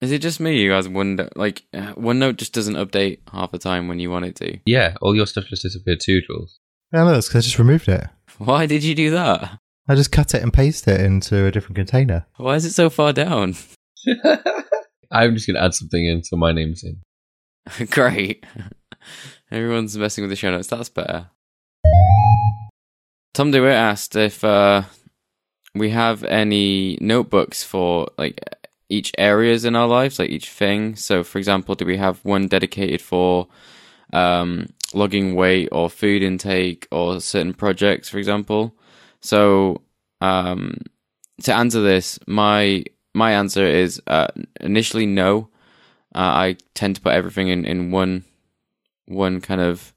Is it just me who has OneNote? Like uh, OneNote just doesn't update half the time when you want it to. Yeah, all your stuff just disappeared too, Jules. Yeah, no, that's because I just removed it. Why did you do that? I just cut it and paste it into a different container. Why is it so far down? I'm just gonna add something in so my name's in. Great. Everyone's messing with the show notes. That's better. Tom DeWitt asked if uh, we have any notebooks for like each areas in our lives, like each thing. So, for example, do we have one dedicated for um, logging weight or food intake or certain projects, for example? So, um, to answer this, my my answer is uh, initially no. Uh, I tend to put everything in, in one one kind of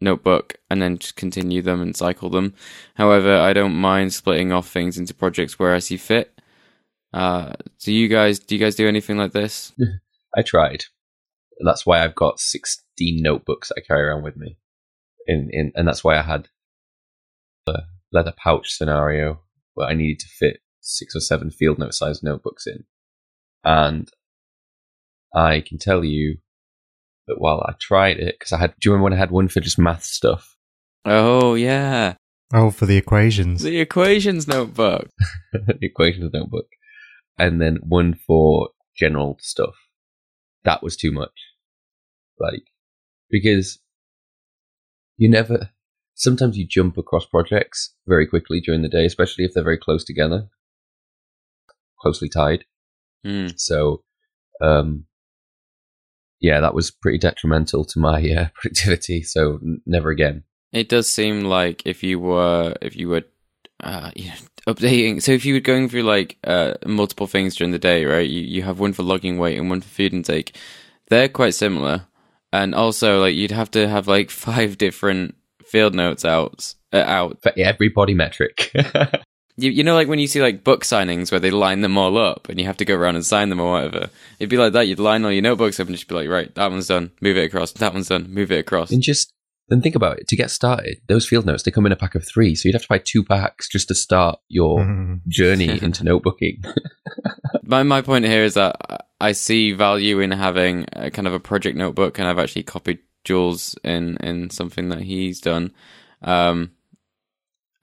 notebook and then just continue them and cycle them. However, I don't mind splitting off things into projects where I see fit. Uh, do you guys do you guys do anything like this? I tried. That's why I've got 16 notebooks I carry around with me. In, in, and that's why I had the leather pouch scenario where I needed to fit six or seven field note sized notebooks in. And I can tell you that while I tried it, because I had, do you remember when I had one for just math stuff? Oh yeah, Oh, for the equations. the equations notebook. the equations notebook, and then one for general stuff. That was too much. Like, because you never, sometimes you jump across projects very quickly during the day, especially if they're very close together, closely tied. Hmm. So, um, yeah, that was pretty detrimental to my uh, productivity. So n- never again. It does seem like if you were if you were uh, you know, updating. So if you were going through like uh, multiple things during the day, right? You you have one for logging weight and one for food intake. They're quite similar, and also like you'd have to have like five different field notes out uh, out. For every body metric. You you know like when you see like book signings where they line them all up and you have to go around and sign them or whatever. It'd be like that. You'd line all your notebooks up and just be like, right, that one's done. Move it across. That one's done. Move it across. and just then think about it. To get started, those field notes they come in a pack of three, so you'd have to buy two packs just to start your journey into notebooking. My my point here is that I see value in having a kind of a project notebook, and I've actually copied Jules in in something that he's done. Um,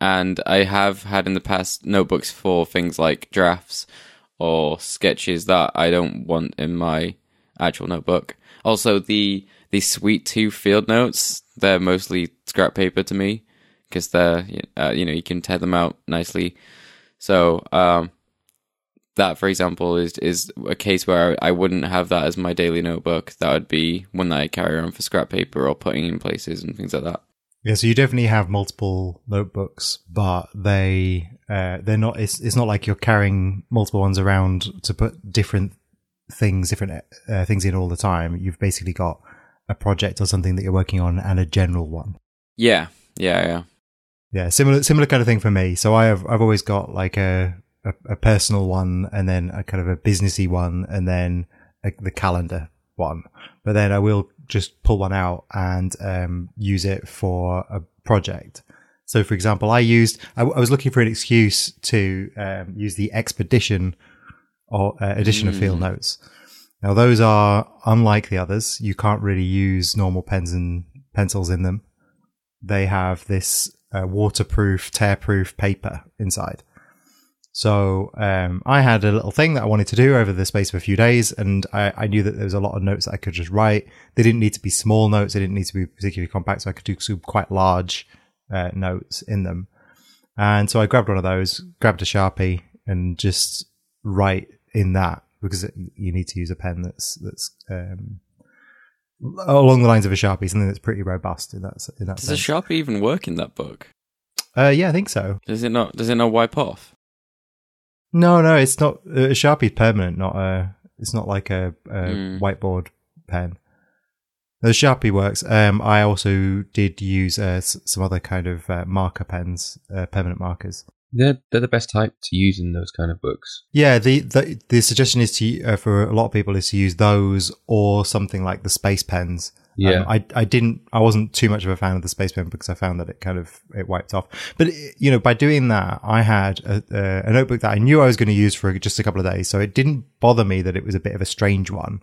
and I have had in the past notebooks for things like drafts or sketches that I don't want in my actual notebook. Also, the the Sweet Two field notes they're mostly scrap paper to me because they're uh, you know you can tear them out nicely. So um, that, for example, is is a case where I wouldn't have that as my daily notebook. That would be one that I carry around for scrap paper or putting in places and things like that. Yeah, so you definitely have multiple notebooks, but they uh, they're not. It's it's not like you're carrying multiple ones around to put different things, different uh, things in all the time. You've basically got a project or something that you're working on and a general one. Yeah, yeah, yeah. Yeah, similar similar kind of thing for me. So I have I've always got like a a, a personal one, and then a kind of a businessy one, and then a, the calendar one. But then I will just pull one out and um, use it for a project. So, for example, I used I, I was looking for an excuse to um, use the expedition or uh, edition of field notes. Now, those are unlike the others. You can't really use normal pens and pencils in them. They have this uh, waterproof, tear-proof paper inside. So um, I had a little thing that I wanted to do over the space of a few days, and I, I knew that there was a lot of notes that I could just write. They didn't need to be small notes; they didn't need to be particularly compact, so I could do some quite large uh, notes in them. And so I grabbed one of those, grabbed a sharpie, and just write in that because it, you need to use a pen that's that's um, along the lines of a sharpie, something that's pretty robust in that in that Does a sharpie even work in that book? uh, yeah, I think so. Does it not? Does it not wipe off? No, no, it's not. A sharpie's permanent, not a. It's not like a, a Hmm. whiteboard pen. The sharpie works. Um, I also did use uh, some other kind of uh, marker pens, uh, permanent markers. They're they're the best type to use in those kind of books. Yeah, the the, the suggestion is to uh, for a lot of people is to use those or something like the space pens. Yeah. Um, I I didn't I wasn't too much of a fan of the space pen because I found that it kind of it wiped off. But you know, by doing that, I had a, a, a notebook that I knew I was going to use for just a couple of days, so it didn't bother me that it was a bit of a strange one,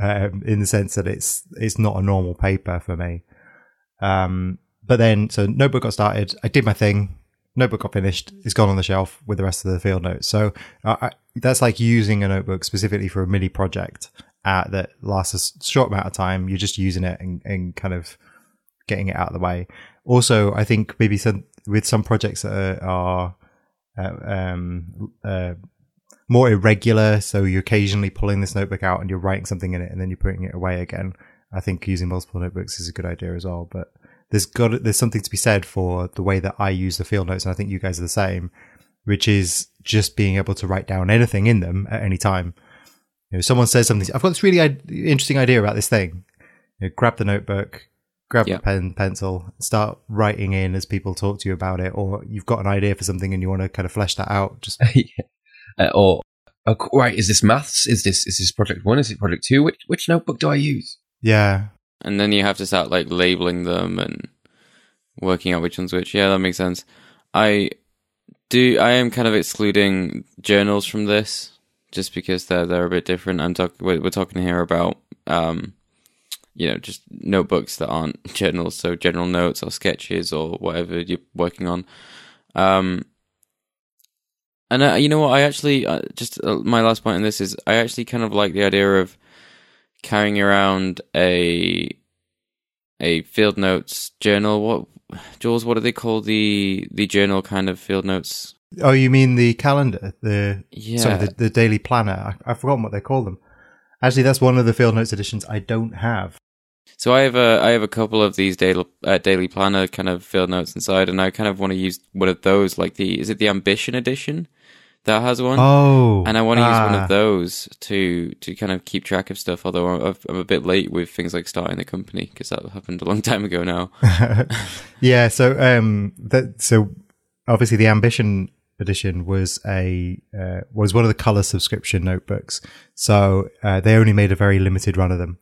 um, in the sense that it's it's not a normal paper for me. Um, but then so notebook got started. I did my thing. Notebook got finished. It's gone on the shelf with the rest of the field notes. So uh, I, that's like using a notebook specifically for a mini project uh, that lasts a short amount of time. You're just using it and, and kind of getting it out of the way. Also, I think maybe some with some projects that are, are uh, um, uh, more irregular, so you're occasionally pulling this notebook out and you're writing something in it and then you're putting it away again. I think using multiple notebooks is a good idea as well. But there's got there's something to be said for the way that I use the field notes, and I think you guys are the same, which is just being able to write down anything in them at any time. You know, someone says something, I've got this really I- interesting idea about this thing. You know, grab the notebook, grab Yeah. the pen, pencil, start writing in as people talk to you about it, or you've got an idea for something and you want to kind of flesh that out. Just Yeah. Uh, or c- right, is this maths? Is this is this project one? Is it project two? Which which notebook do I use? yeah, and then you have to start like labeling them and working out which one's which. Yeah, that makes sense. I do. I am kind of excluding journals from this just because they're they're a bit different. I'm talking. We're, we're talking here about um, you know, just notebooks that aren't journals, so general notes or sketches or whatever you're working on. Um, and uh, you know what? I actually uh, just uh, my last point in this is I actually kind of like the idea of carrying around a a field notes journal. What Jules? What do they call the the journal kind of field notes? Oh, you mean the calendar? The Yeah, sorry, the, the daily planner. I, I've forgotten what they call them. Actually, that's one of the field notes editions I don't have. So I have a I have a couple of these daily uh, daily planner kind of field notes inside, and I kind of want to use one of those. Like the is it the Ambition edition that has one? Oh, and I want to use one ah. of those to to kind of keep track of stuff. Although I'm, I'm a bit late with things like starting the company because that happened a long time ago now. yeah. So, um, that so obviously the Ambition edition was a uh, was one of the color subscription notebooks. So uh, they only made a very limited run of them,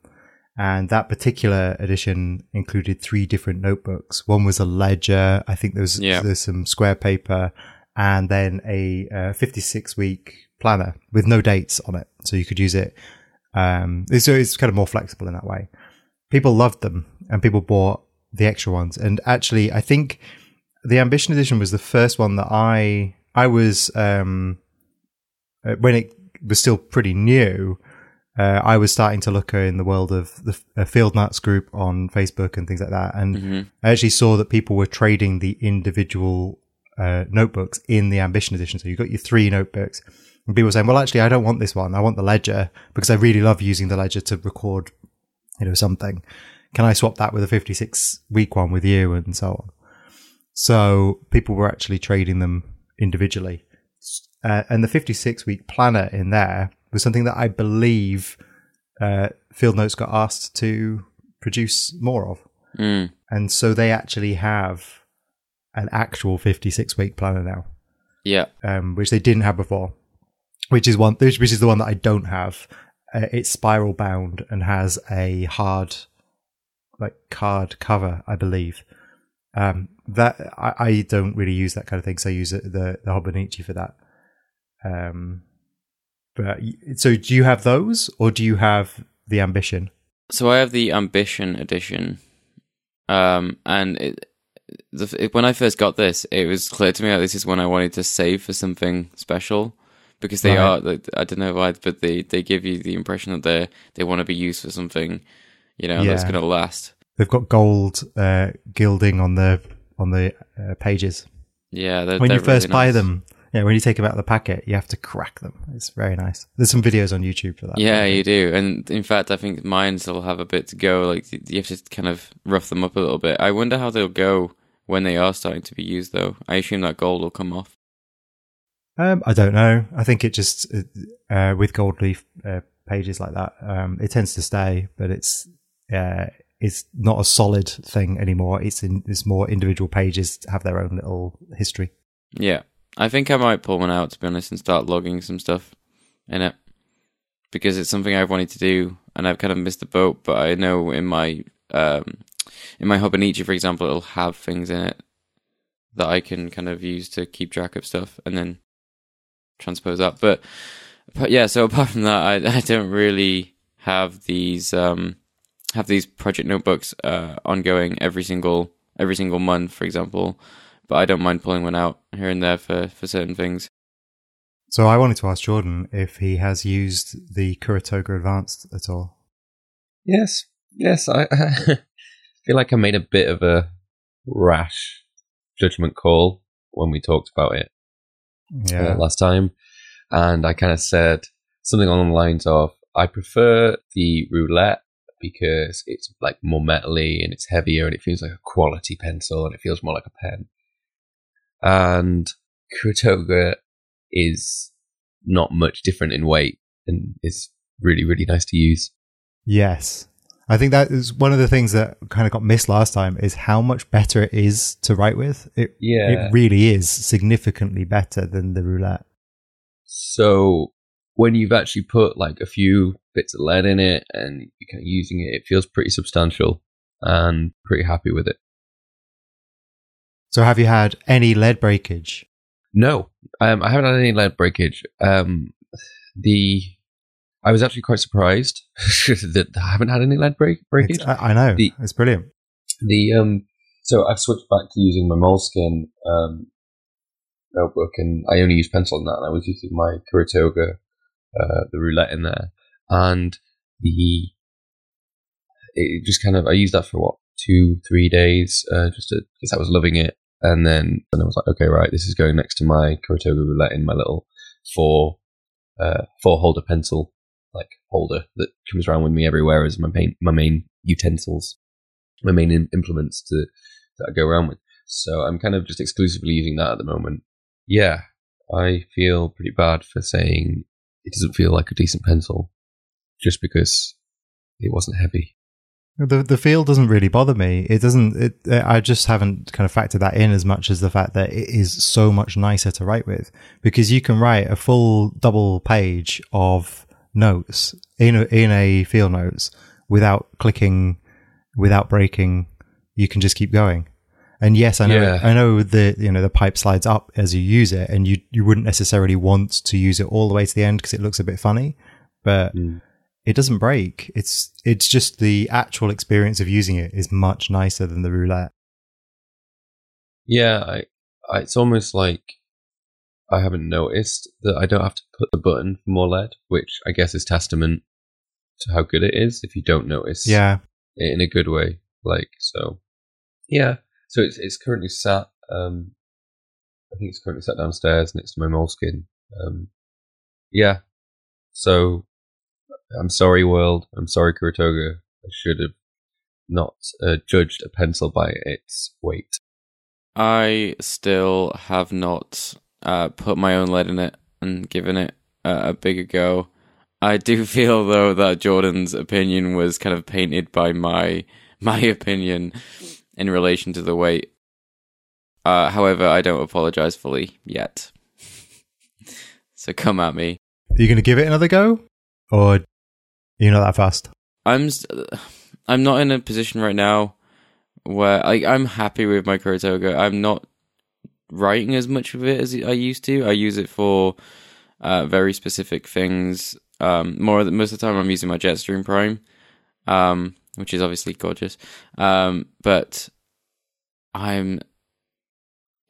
and that particular edition included three different notebooks. One was a ledger. I think there was Yeah. there's some square paper, and then a uh, 56 week planner with no dates on it, so you could use it. Um, so it's kind of more flexible in that way people loved them and people bought the extra ones. And actually, I think the Ambition Edition was the first one that I I was um, uh, when it was still pretty new. Uh, I was starting to look in the world of the uh, Field Notes group on Facebook and things like that, and hmm I actually saw that people were trading the individual uh, notebooks in the Ambition edition. So you've got your three notebooks, and people saying, "Well, actually, I don't want this one. I want the Ledger because I really love using the Ledger to record, you know, something. Can I swap that with a 56 week one with you?" And so on. So people were actually trading them individually, uh, and the 56 week planner in there was something that I believe uh, Field Notes got asked to produce more of Mm. and so they actually have an actual 56 week planner now. Yeah. um, which they didn't have before which is one which which is the one that i don't have. Uh, it's spiral bound and has a hard like card cover i believe. Um, that I, I don't really use that kind of thing so i use the the hobonichi for that. Um, but so do you have those or do you have the ambition? So I have the Ambition edition, um, and it, the, when I first got this, it was clear to me that this is one I wanted to save for something special because they Right. are. like, I don't know why, but they they give you the impression that they they want to be used for something, you know, that's going to last. they've got gold uh, gilding on the on the uh, pages Yeah, they're, when they're you first really buy nice. them yeah when you take them out of the packet you have to crack them it's very nice there's some videos on youtube for that Yeah, you do. And in fact, I think mine still have a bit to go. Like you have to kind of rough them up a little bit. I wonder how they'll go when they are starting to be used, though. I assume that gold will come off. um, i don't know i think it just uh, with gold leaf uh, pages like that um, it tends to stay but it's uh, it's not a solid thing anymore it's in it's more individual pages have their own little history Yeah. I think I might pull one out to be honest and start logging some stuff in it because it's something I've wanted to do and I've kind of missed the boat. But I know in my um, in my Hobonichi, for example, it'll have things in it that I can kind of use to keep track of stuff and then transpose that. But but yeah, so apart from that, I I don't really have these um have these project notebooks uh ongoing every single every single month, for example. But I don't mind pulling one out here and there for for certain things. So I wanted to ask Jordan if he has used the Kuru Toga Advanced at all. Yes, yes. I, I feel like I made a bit of a rash judgment call when we talked about it Yeah. uh, last time, and I kind of said something along the lines of, "I prefer the roulette because it's like more metally and it's heavier and it feels like a quality pencil and it feels more like a pen." And Kuru Toga is not much different in weight and is really really nice to use. Yes. I think that is one of the things that kind of got missed last time is how much better it is to write with. It Yeah. it really is significantly better than the roulette. So when you've actually put like a few bits of lead in it and you're kind of using it, it feels pretty substantial and pretty happy with it. So have you had any lead breakage? No, um, I haven't had any lead breakage. Um, the I was actually quite surprised that I haven't had any lead break breakage. I, I know. The- it's brilliant. the um, so I've switched back to using my Moleskine um, notebook, and I only use pencil in that. And I was using my Kuru Toga, uh, the roulette in there, and the it just kind of I used that for what two three days, uh, just because I was loving it, and then and I was like, okay, right, this is going next to my Kuru Toga roulette in my little four uh, four holder pencil like holder that comes around with me everywhere as my main my main utensils my main im- implements to that I go around with. So I'm kind of just exclusively using that at the moment. Yeah, I feel pretty bad for saying it doesn't feel like a decent pencil just because it wasn't heavy. The the feel doesn't really bother me. It doesn't. It, I just haven't kind of factored that in as much as the fact that it is so much nicer to write with because you can write a full double page of notes in a, in a field notes without clicking, without breaking. You can just keep going. And yes, I know. Yeah. I know the you know the pipe slides up as you use it, and you you wouldn't necessarily want to use it all the way to the end because it looks a bit funny, but hmm. it doesn't break. It's it's just the actual experience of using it is much nicer than the roulette. Yeah, I, I it's almost like I haven't noticed that I don't have to put the button for more lead, which I guess is testament to how good it is if you don't notice Yeah, it in a good way. Like so, yeah. So it's it's currently sat. Um, I think it's currently sat downstairs next to my Moleskine. Um, yeah. So I'm sorry, world. I'm sorry, Kuru Toga. I should have not uh, judged a pencil by its weight. I still have not uh, put my own lead in it and given it a, a bigger go. I do feel though that Jordan's opinion was kind of painted by my my opinion in relation to the weight. Uh, however, I don't apologize fully yet. so come at me. are you going to give it another go, or you're not that fast? I'm s- I'm not in a position right now where I I'm happy with my Kuru Toga. I'm not writing as much of it as I used to. I use it for uh, very specific things. Um, more most of the time, I'm using my Jetstream Prime, um, which is obviously gorgeous. Um, but I'm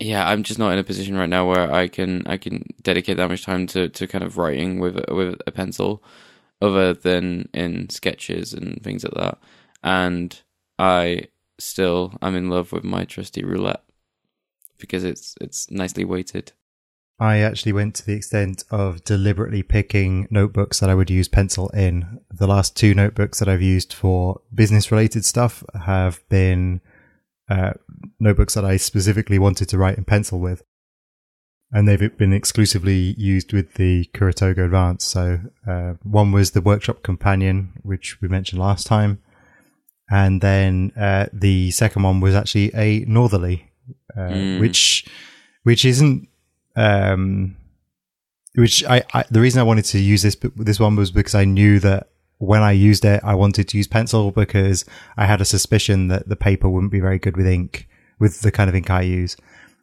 yeah, I'm just not in a position right now where I can I can dedicate that much time to, to kind of writing with with a pencil other than in sketches and things like that. And I still am in love with my trusty roulette because it's it's nicely weighted. I actually went to the extent of deliberately picking notebooks that I would use pencil in. The last two notebooks that I've used for business related stuff have been uh, notebooks that I specifically wanted to write in pencil with. And they've been exclusively used with the Kuru Toga Advance. So uh, one was the Workshop Companion, which we mentioned last time. And then uh, the second one was actually a Northerly, Mm. which which isn't um, which I, I the reason I wanted to use this this one was because I knew that when I used it, I wanted to use pencil because I had a suspicion that the paper wouldn't be very good with ink with the kind of ink I use.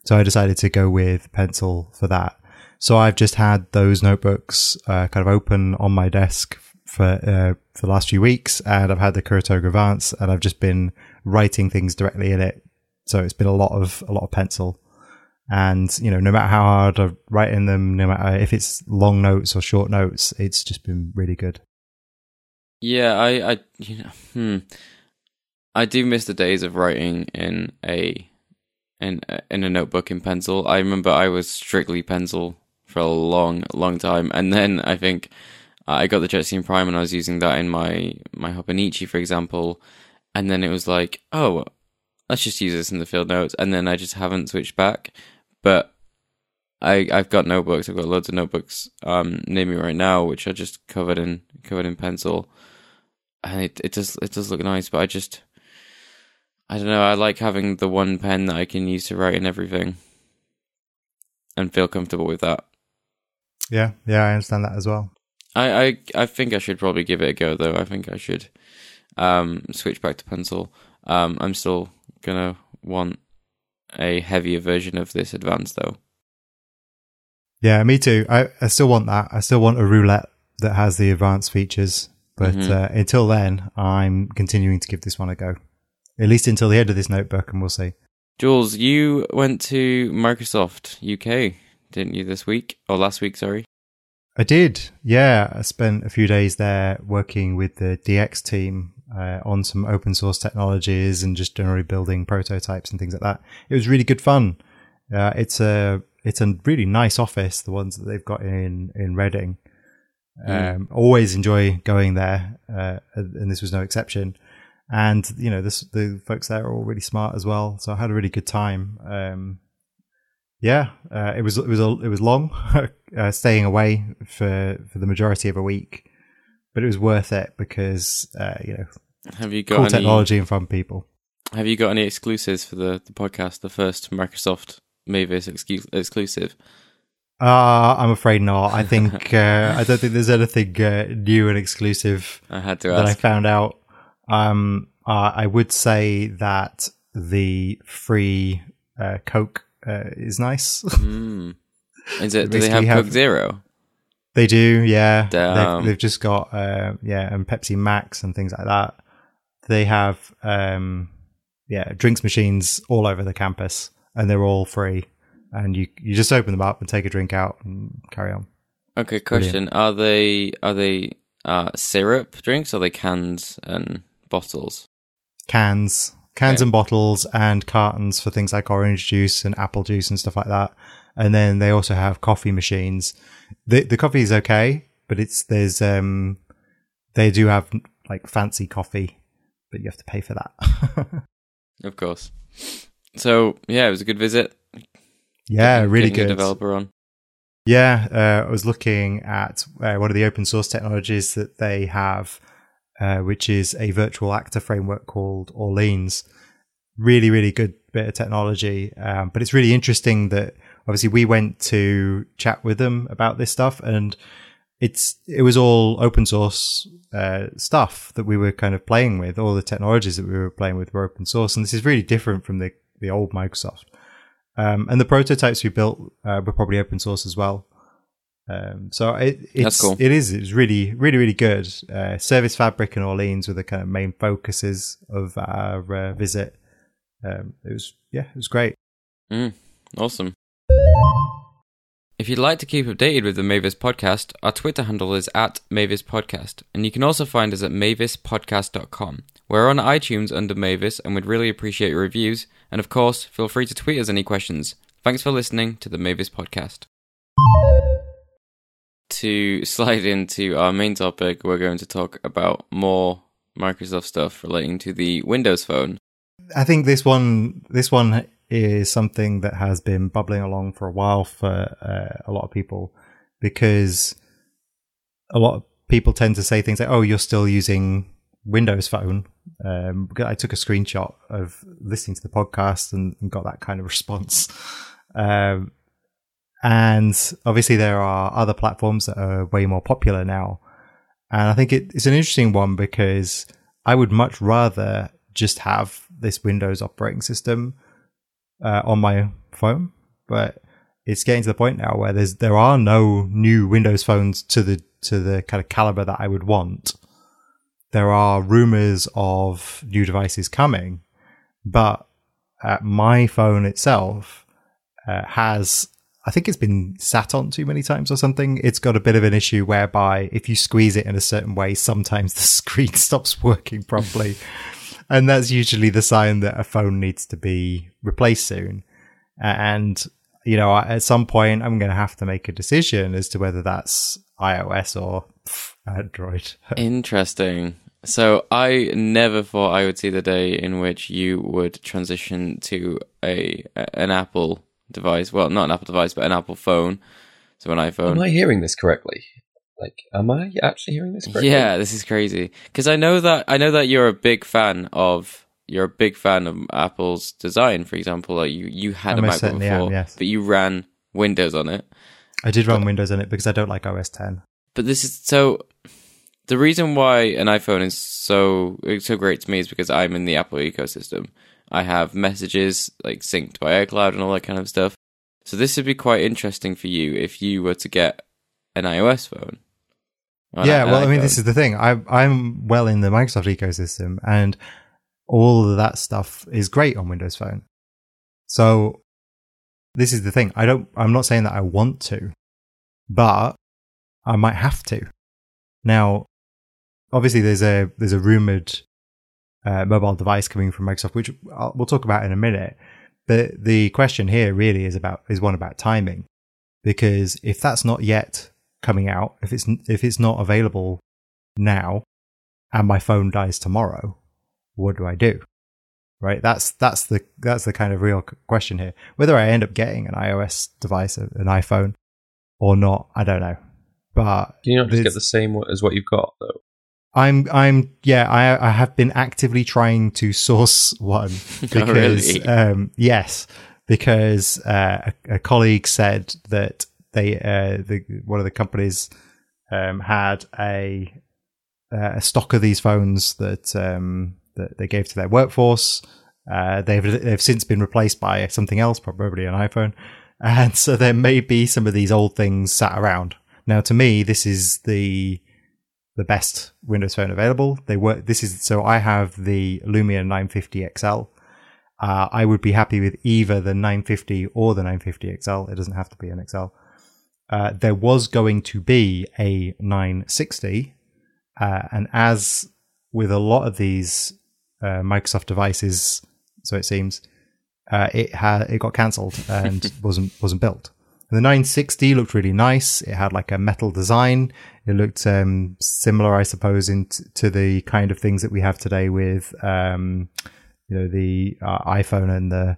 So I decided to go with pencil for that. So I've just had those notebooks uh, kind of open on my desk for uh, for the last few weeks, and I've had the Kuru Toga Advance, and I've just been writing things directly in it. So it's been a lot of a lot of pencil, and you know, no matter how hard I write in them, no matter if it's long notes or short notes, it's just been really good. Yeah, I, I, you know, hmm, I do miss the days of writing in a in in a notebook in pencil. I remember I was strictly pencil for a long, long time, and then I think I got the Jetstream Prime and I was using that in my my Hobonichi, for example, and then it was like, oh, let's just use this in the field notes, and then I just haven't switched back. But I I've got notebooks. I've got loads of notebooks um near me right now, which are just covered in covered in pencil, and it it does it does look nice. But I just I don't know. I like having the one pen that I can use to write in everything, and feel comfortable with that. Yeah, yeah, I understand that as well. I, I, I think I should probably give it a go though. I think I should um, switch back to pencil. Um, I'm still gonna want a heavier version of this advance though. Yeah, me too. I, I still want that. I still want a roulette that has the advanced features. But mm-hmm. uh, until then, I'm continuing to give this one a go. At least until the end of this notebook, and we'll see. Jules, you went to Microsoft UK, didn't you, this week? Or last week, sorry? I did. Yeah, I spent a few days there working with the DX team uh, on some open source technologies and just generally building prototypes and things like that. It was really good fun. Uh, it's a it's a really nice office, the ones that they've got in in Reading. Mm. Um, always enjoy going there, uh, and this was no exception. And you know, this, the folks there are all really smart as well. So I had a really good time. Um, yeah, uh, it was it was a, it was long, uh, staying away for for the majority of a week, but it was worth it because uh, you know have you got cool any, technology and fun people. Have you got any exclusives for the, the podcast? The first Microsoft Mavis excu- exclusive. Uh, I'm afraid not. I think uh, I don't think there's anything uh, new and exclusive. I had to that ask. I found out. Um, uh, I would say that the free uh, Coke uh, is nice. mm. Is it? do they have, have Coke Zero? They do, yeah. They've, they've just got uh, yeah, and Pepsi Max and things like that. They have um, yeah, drinks machines all over the campus, and they're all free. And you you just open them up and take a drink out and carry on. Okay, question: Brilliant. Are they are they uh, syrup drinks? Or are they cans and bottles? Cans cans okay. and bottles and cartons for things like orange juice and apple juice and stuff like that. And then they also have coffee machines. The the coffee is okay, but it's there's um they do have like fancy coffee, but you have to pay for that. of course. So yeah, it was a good visit. Yeah, getting, really getting good. developer on. Yeah, uh, I was looking at uh, one of the open source technologies that they have uh, which is a virtual actor framework called Orleans. Really, really good bit of technology. Um, but it's really interesting that obviously we went to chat with them about this stuff and it's it was all open source uh, stuff that we were kind of playing with. All the technologies that we were playing with were open source, and this is really different from the the old Microsoft. Um, and the prototypes we built uh, were probably open source as well. Um, so it, it's cool. it is it's really really really good. Uh, Service Fabric and Orleans were the kind of main focuses of our uh, visit. Um, it was yeah, it was great. Mm, awesome. If you'd like to keep updated with the Mavis podcast, our Twitter handle is at Mavis Podcast, and you can also find us at mavispodcast.com. We're on iTunes under Mavis, and we'd really appreciate your reviews. And of course, feel free to tweet us any questions. Thanks for listening to the Mavis podcast to slide into our main topic, we're going to talk about more Microsoft stuff relating to the Windows Phone. I think this one, this one is something that has been bubbling along for a while for uh, a lot of people because a lot of people tend to say things like, "Oh, you're still using Windows Phone." Um, I took a screenshot of listening to the podcast and, and got that kind of response. Um, And obviously, there are other platforms that are way more popular now. And I think it, it's an interesting one because I would much rather just have this Windows operating system uh, on my phone. But it's getting to the point now where there's there are no new Windows phones to the to the kind of caliber that I would want. There are rumors of new devices coming, but uh, my phone itself uh, has I think it's been sat on too many times or something. It's got a bit of an issue whereby if you squeeze it in a certain way, sometimes the screen stops working properly. And that's usually the sign that a phone needs to be replaced soon. And, you know, at some point, I'm going to have to make a decision as to whether that's iOS or Android. Interesting. So I never thought I would see the day in which you would transition to a an Apple device. Well, not an Apple device, but an Apple phone. So an iPhone. Am I hearing this correctly? Like, am I actually hearing this correctly? Yeah, this is crazy because I know that I know that you're a big fan of you're a big fan of Apple's design. For example, like you you had I a most MacBook before, am, yes. but you ran Windows on it. I did run Windows on it because I don't like OS 10. But this is so. The reason why an iPhone is so it's so great to me is because I'm in the Apple ecosystem. I have messages like synced by iCloud and all that kind of stuff. So this would be quite interesting for you if you were to get an iOS phone. Yeah, well, I mean, iPhone. this is the thing. I, I'm well in the Microsoft ecosystem, and all of that stuff is great on Windows Phone. So this is the thing. I don't. I'm not saying that I want to, but I might have to. Now, obviously, there's a there's a rumored uh, mobile device coming from Microsoft, which I'll, we'll talk about in a minute. But the question here really is about is one about timing, because if that's not yet coming out, if it's if it's not available now, and my phone dies tomorrow, what do I do? Right? That's that's the that's the kind of real question here. Whether I end up getting an iOS device, an iPhone, or not, I don't know. But Do you not just get the same as what you've got though? I'm I'm yeah I I have been actively trying to source one because Oh, really? um yes because uh, a, a colleague said that they uh the one of the companies um had a uh, a stock of these phones that um that they gave to their workforce uh they've they've since been replaced by something else probably an iPhone and so there may be some of these old things sat around now to me this is the the best Windows Phone available. They work. This is so I have the Lumia 950 XL. Uh, I would be happy with either the 950 or the 950 XL. It doesn't have to be an XL. Uh, there was going to be a 960, uh, and as with a lot of these uh, Microsoft devices, so it seems, uh, it had it got cancelled and wasn't wasn't built. The 960 looked really nice. It had like a metal design. It looked um, similar, I suppose, in t- to the kind of things that we have today with, um, you know, the uh, iPhone and the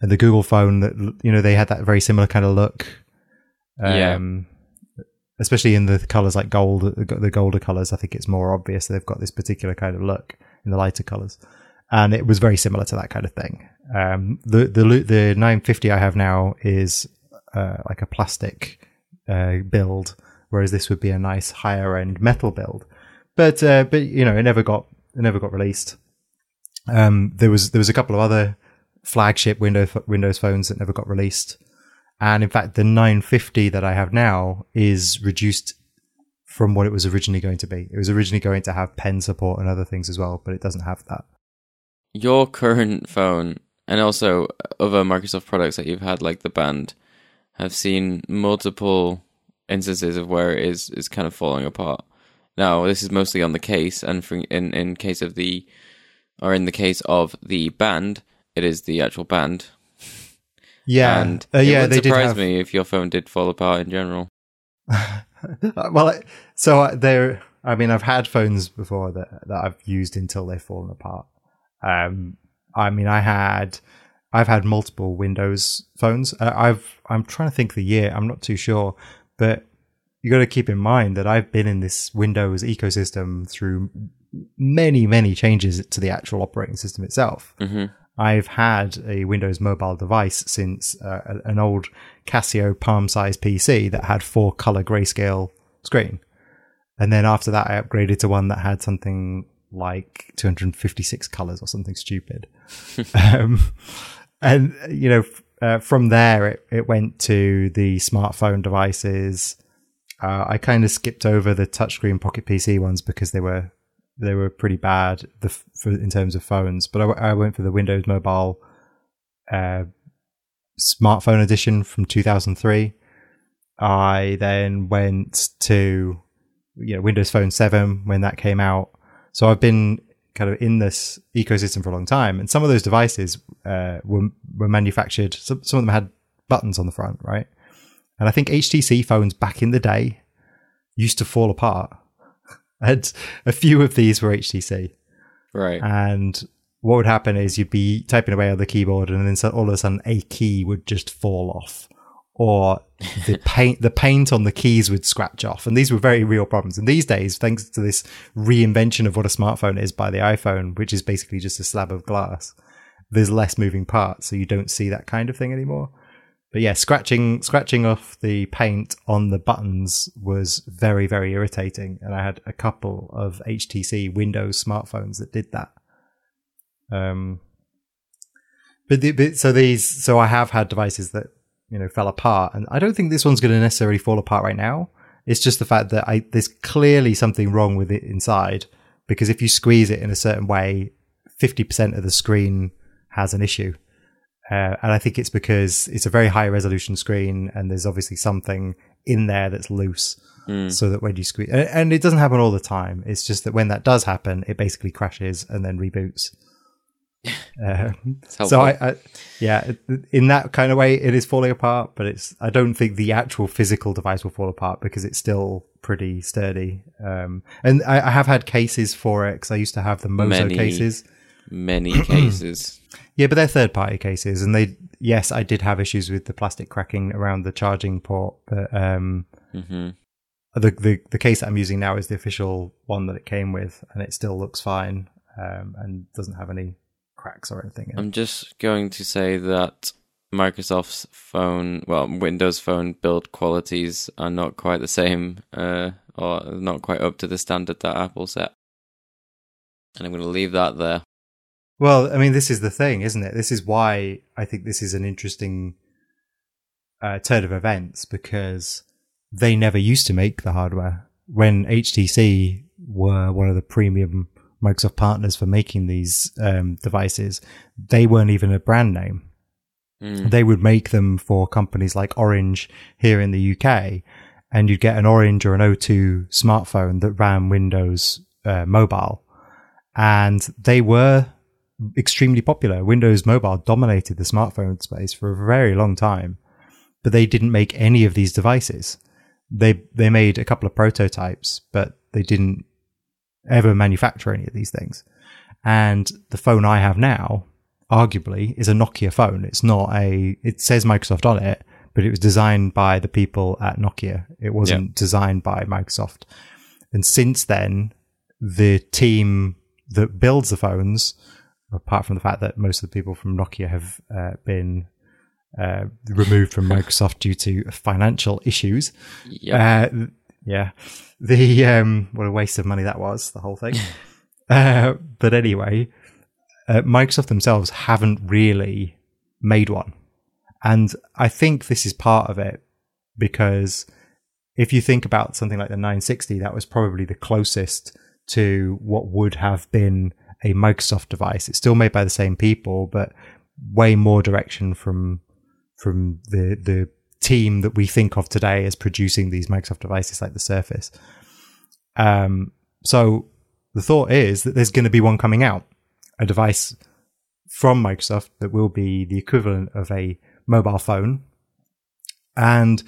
and the Google phone. That you know they had that very similar kind of look. Yeah. Um, Especially in the colors like gold, the golder colors. I think it's more obvious they've got this particular kind of look in the lighter colors, and it was very similar to that kind of thing. Um, the the the 950 I have now is uh, like a plastic uh, build, whereas this would be a nice higher end metal build. But uh, but you know, it never got it never got released. Um, there was there was a couple of other flagship Windows Windows phones that never got released, and in fact, the 950 that I have now is reduced from what it was originally going to be. It was originally going to have pen support and other things as well, but it doesn't have that. your current phone and also other Microsoft products that you've had, like the Band, have seen multiple instances of where it is is kind of falling apart. Now, this is mostly on the case, and for, in in case of the, or in the case of the Band, it is the actual band. Yeah, and uh, it yeah, would they did surprise have. me if your phone did fall apart in general. well, so I- there. I mean, I've had phones before that that I've used until they've fallen apart. Um, I mean, I had, I've had multiple Windows phones. Uh, I've, I'm trying to think the year. I'm not too sure, but you got to keep in mind that I've been in this Windows ecosystem through many, many changes to the actual operating system itself. hmm I've had a Windows mobile device since uh, an old Casio palm sized PC that had four color grayscale screen. And then after that, I upgraded to one that had something like 256 colors or something stupid. um, and, you know, uh, from there, it, it went to the smartphone devices. Uh, I kind of skipped over the touchscreen Pocket PC ones because they were they were pretty bad the, for, in terms of phones. But I, I went for the Windows Mobile uh, smartphone edition from 2003. I then went to you know Windows Phone 7 when that came out. So I've been kind of in this ecosystem for a long time, and some of those devices uh, were were manufactured. Some, some of them had buttons on the front, right? And I think HTC phones back in the day used to fall apart. Had a few of these were HTC, Right. and what would happen is you'd be typing away on the keyboard, and then all of a sudden a key would just fall off, or the paint the paint on the keys would scratch off, and these were very real problems. And these days, thanks to this reinvention of what a smartphone is by the iPhone, which is basically just a slab of glass, there's less moving parts, so you don't see that kind of thing anymore. But yeah, scratching scratching off the paint on the buttons was very very irritating, and I had a couple of HTC Windows smartphones that did that. Um, but, the, but so these so I have had devices that you know fell apart, and I don't think this one's going to necessarily fall apart right now. It's just the fact that I there's clearly something wrong with it inside because if you squeeze it in a certain way, fifty percent of the screen has an issue. Uh, and I think it's because it's a very high resolution screen, and there's obviously something in there that's loose, Mm. so that when you squeeze, and, and it doesn't happen all the time. It's just that when that does happen, it basically crashes and then reboots. Uh, so. I, I, yeah, in that kind of way, it is falling apart. But it's I don't think the actual physical device will fall apart because it's still pretty sturdy. Um, and I, I have had cases for it because I used to have the Mozo Many. cases. Many cases. Yeah, but they're third party cases, and they yes, I did have issues with the plastic cracking around the charging port, but um, hmm the, the the case that I'm using now is the official one that it came with, and it still looks fine um, and doesn't have any cracks or anything. in. I'm just going to say that Microsoft's phone, well, Windows Phone build qualities are not quite the same, uh, or not quite up to the standard that Apple set. And I'm going to leave that there. Well, I mean, this is the thing, isn't it? This is why I think this is an interesting uh, turn of events because they never used to make the hardware. When HTC were one of the premium Microsoft partners for making these um, devices, they weren't even a brand name. Mm. They would make them for companies like Orange here in the UK, and you'd get an Orange or an O2 smartphone that ran Windows uh, Mobile, and they were extremely popular. Windows Mobile dominated the smartphone space for a very long time, but they didn't make any of these devices. They they made a couple of prototypes, but they didn't ever manufacture any of these things. And the phone I have now, arguably, is a Nokia phone. It's not a. It says Microsoft on it, but it was designed by the people at Nokia. It wasn't designed by Microsoft. And since then, the team that builds the phones, apart from the fact that most of the people from Nokia have uh, been uh, removed from Microsoft due to financial issues, Yeah. uh, yeah. The um, what a waste of money that was. The whole thing. uh, but anyway, uh, Microsoft themselves haven't really made one, and I think this is part of it because if you think about something like the 960, that was probably the closest to what would have been a Microsoft device. It's still made by the same people, but way more direction from from the the team that we think of today as producing these Microsoft devices like the Surface. Um, so the thought is that there's going to be one coming out, a device from Microsoft that will be the equivalent of a mobile phone. And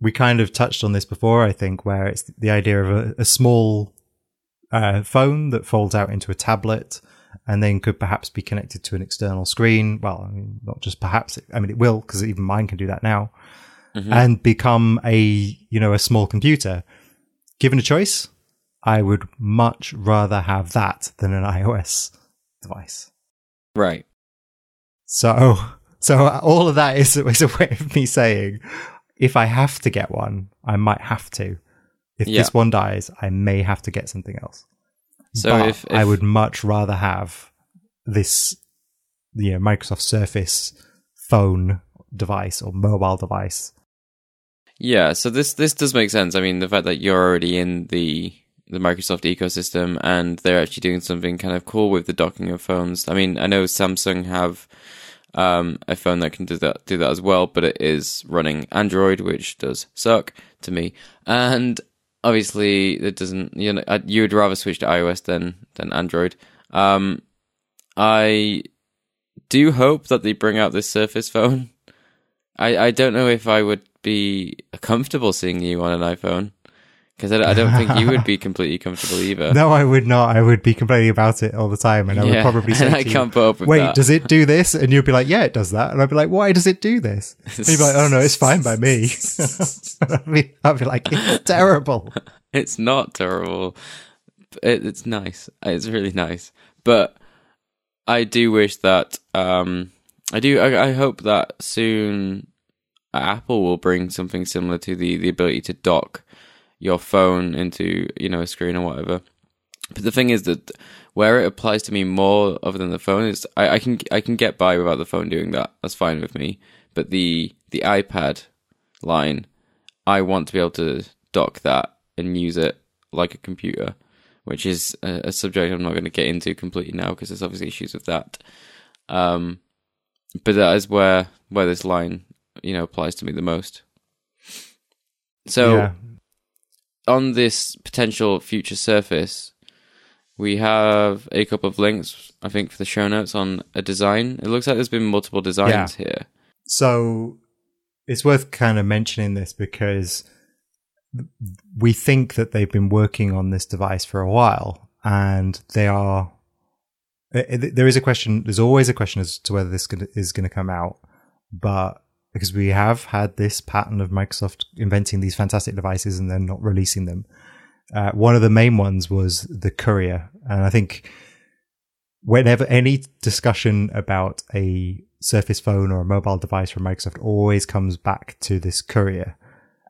we kind of touched on this before, I think, where it's the idea of a, a small uh, phone that folds out into a tablet and then could perhaps be connected to an external screen. Well, I mean, not just perhaps, I mean, it will because even mine can do that now Mhm. and become a, you know, a small computer. Given a choice, I would much rather have that than an iOS device. Right. So, so all of that is, is a way of me saying, if I have to get one, I might have to. If Yeah. this one dies, I may have to get something else. So but if, if I would much rather have this, you know, Microsoft Surface phone device or mobile device. Yeah, so this this does make sense. I mean, the fact that you're already in the the Microsoft ecosystem and they're actually doing something kind of cool with the docking of phones. I mean, I know Samsung have um, a phone that can do that do that as well, but it is running Android, which does suck to me. And obviously, it doesn't. You know, you would rather switch to iOS than than Android. Um, I do hope that they bring out this Surface phone. I, I don't know if I would be comfortable seeing you on an iPhone because I, don't- I don't think you would be completely comfortable either. No, I would not. I would be complaining about it all the time, and I would probably say, I can't put up with "Wait, that. does it do this?" And you'd be like, "Yeah, it does that," and I'd be like, "Why does it do this?" And you'd be like, "Oh no, it's fine by me." I'd, be, I'd be like, "It's terrible." It's not terrible. It, it's nice. It's really nice. But I do wish that um I do I, I hope that soon Apple will bring something similar to the the ability to dock your phone into, you know, a screen or whatever. But the thing is that where it applies to me more other than the phone is I, I can I can get by without the phone doing that. That's fine with me. But the the iPad line, I want to be able to dock that and use it like a computer, which is a, a subject I'm not going to get into completely now because there's obviously issues with that. Um, but that is where where this line, you know, applies to me the most. So yeah. On this potential future Surface, we have a couple of links, I think, for the show notes on a design. It looks like there's been multiple designs here. So it's worth kind of mentioning this because we think that they've been working on this device for a while and they are there is a question there's always a question as to whether this is going to come out but because we have had this pattern of Microsoft inventing these fantastic devices and then not releasing them uh, one of the main ones was the courier and i think whenever any discussion about a Surface phone or a mobile device from Microsoft always comes back to this courier.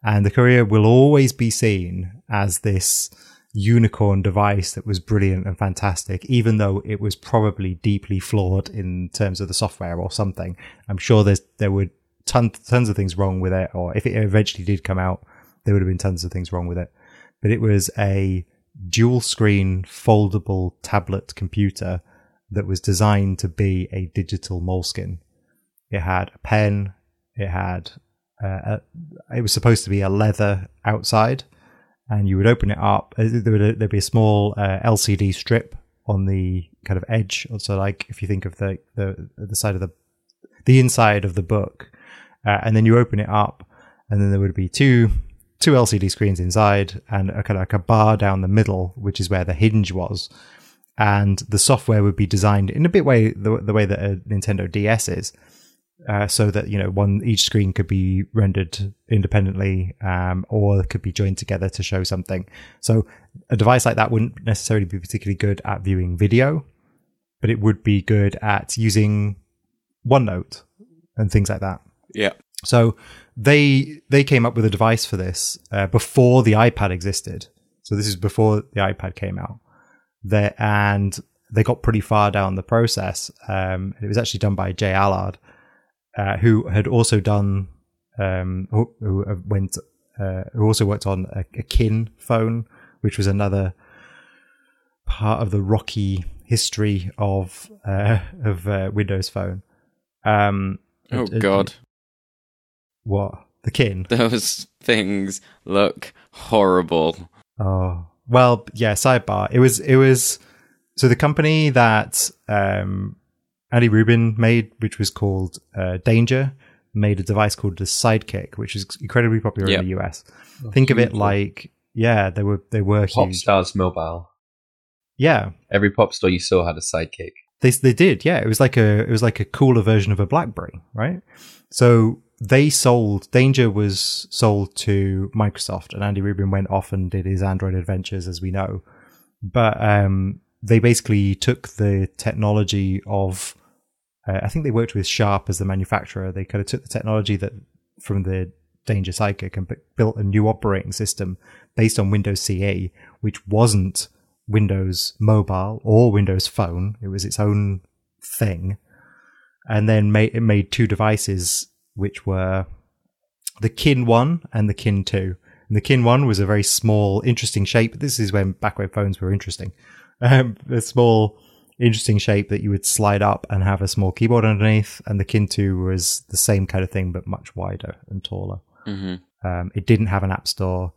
And the courier will always be seen as this unicorn device that was brilliant and fantastic, even though it was probably deeply flawed in terms of the software or something. I'm sure there's, there were ton, tons of things wrong with it, or if it eventually did come out, there would have been tons of things wrong with it. But it was a dual screen foldable tablet computer that was designed to be a digital Moleskine. It had a pen. It had uh, a, it was supposed to be a leather outside, and you would open it up. uh, There would there'd be a small uh, LCD strip on the kind of edge. So, like if you think of the the the side of the the inside of the book, uh, and then you open it up, and then there would be two two LCD screens inside, and a kind of like a bar down the middle, which is where the hinge was and the software would be designed in a bit way the, the way that a Nintendo DS is, uh, so that you know one each screen could be rendered independently, um, or could be joined together to show something. So a device like that wouldn't necessarily be particularly good at viewing video, but it would be good at using OneNote and things like that. Yeah. So they they came up with a device for this uh, before the iPad existed. So this is before the iPad came out. There and they got pretty far down the process. Um, it was actually done by J Allard, uh, who had also done um, who, who went uh, who also worked on a, a Kin phone, which was another part of the rocky history of uh, of uh, Windows Phone. Um, Oh uh, God, what the kin? those things look horrible. Oh well, yeah. Sidebar. It was it was so the company that um, Andy Rubin made, which was called uh, Danger, made a device called the Sidekick, which is incredibly popular Yep. in the US. Think of it huge. like yeah, they were they were Pop huge. Stars Mobile. Yeah, Every pop store you saw had a sidekick. They they did, yeah. It was like a it was like a cooler version of a BlackBerry, right? So they sold Danger was sold to Microsoft, and Andy Rubin went off and did his Android adventures, as we know. But um, they basically took the technology of uh, I think they worked with Sharp as the manufacturer. They kind of took the technology that from the Danger Sidekick and built a new operating system based on Windows CE, which wasn't Windows Mobile or Windows Phone. It was its own thing, and then made it made two devices which were the Kin One and the Kin Two. And the Kin One was a very small, interesting shape. This is when backwave phones were interesting. Um, a small, interesting shape that you would slide up and have a small keyboard underneath. And the Kin Two was the same kind of thing, but much wider and taller. Mm-hmm. Um, it didn't have an app store,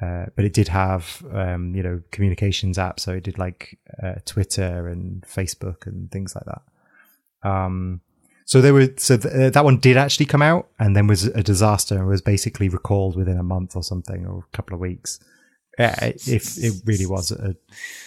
uh, but it did have um, you know communications apps. So it did like uh, Twitter and Facebook and things like that. Um, so there were so th- uh, that one did actually come out and then was a disaster and was basically recalled within a month or something or a couple of weeks. Yeah, if it really was a,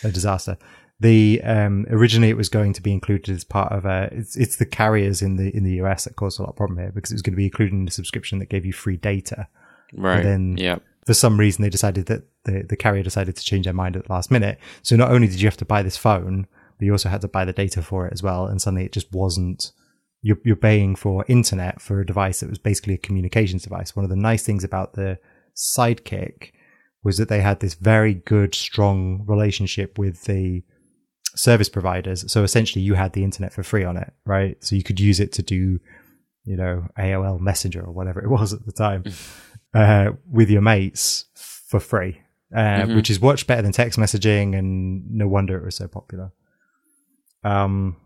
a disaster. The um, originally it was going to be included as part of a. It's, it's the carriers in the in the US that caused a lot of problem here because it was going to be included in the subscription that gave you free data. Right. then- yeah. For some reason, they decided that the the carrier decided to change their mind at the last minute. So not only did you have to buy this phone, but you also had to buy the data for it as well. And suddenly it just wasn't. You're you're paying for internet for a device that was basically a communications device. One of the nice things about the Sidekick was that they had this very good, strong relationship with the service providers. So essentially, you had the internet for free on it, right? So you could use it to do, you know, AOL Messenger or whatever it was at the time uh, with your mates for free, uh, Mhm. which is much better than text messaging, and no wonder it was so popular. Um,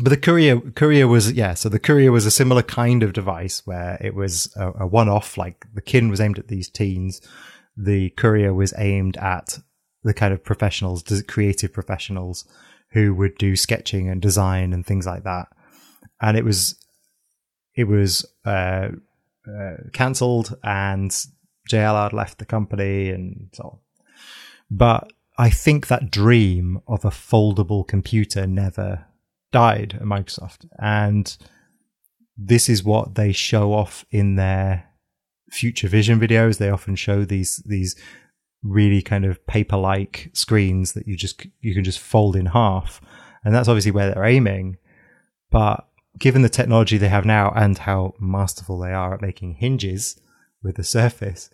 but the courier courier was yeah, so the courier was a similar kind of device where it was a, a one off. Like the kin was aimed at these teens, the courier was aimed at the kind of professionals, creative professionals who would do sketching and design and things like that. And it was it was uh, uh, cancelled, and J Allard left the company, and so on. But I think that dream of a foldable computer never died at Microsoft, and this is what they show off in their future vision videos. They often show these these really kind of paper-like screens that you just you can just fold in half, and that's obviously where they're aiming. But given the technology they have now and how masterful they are at making hinges with the Surface,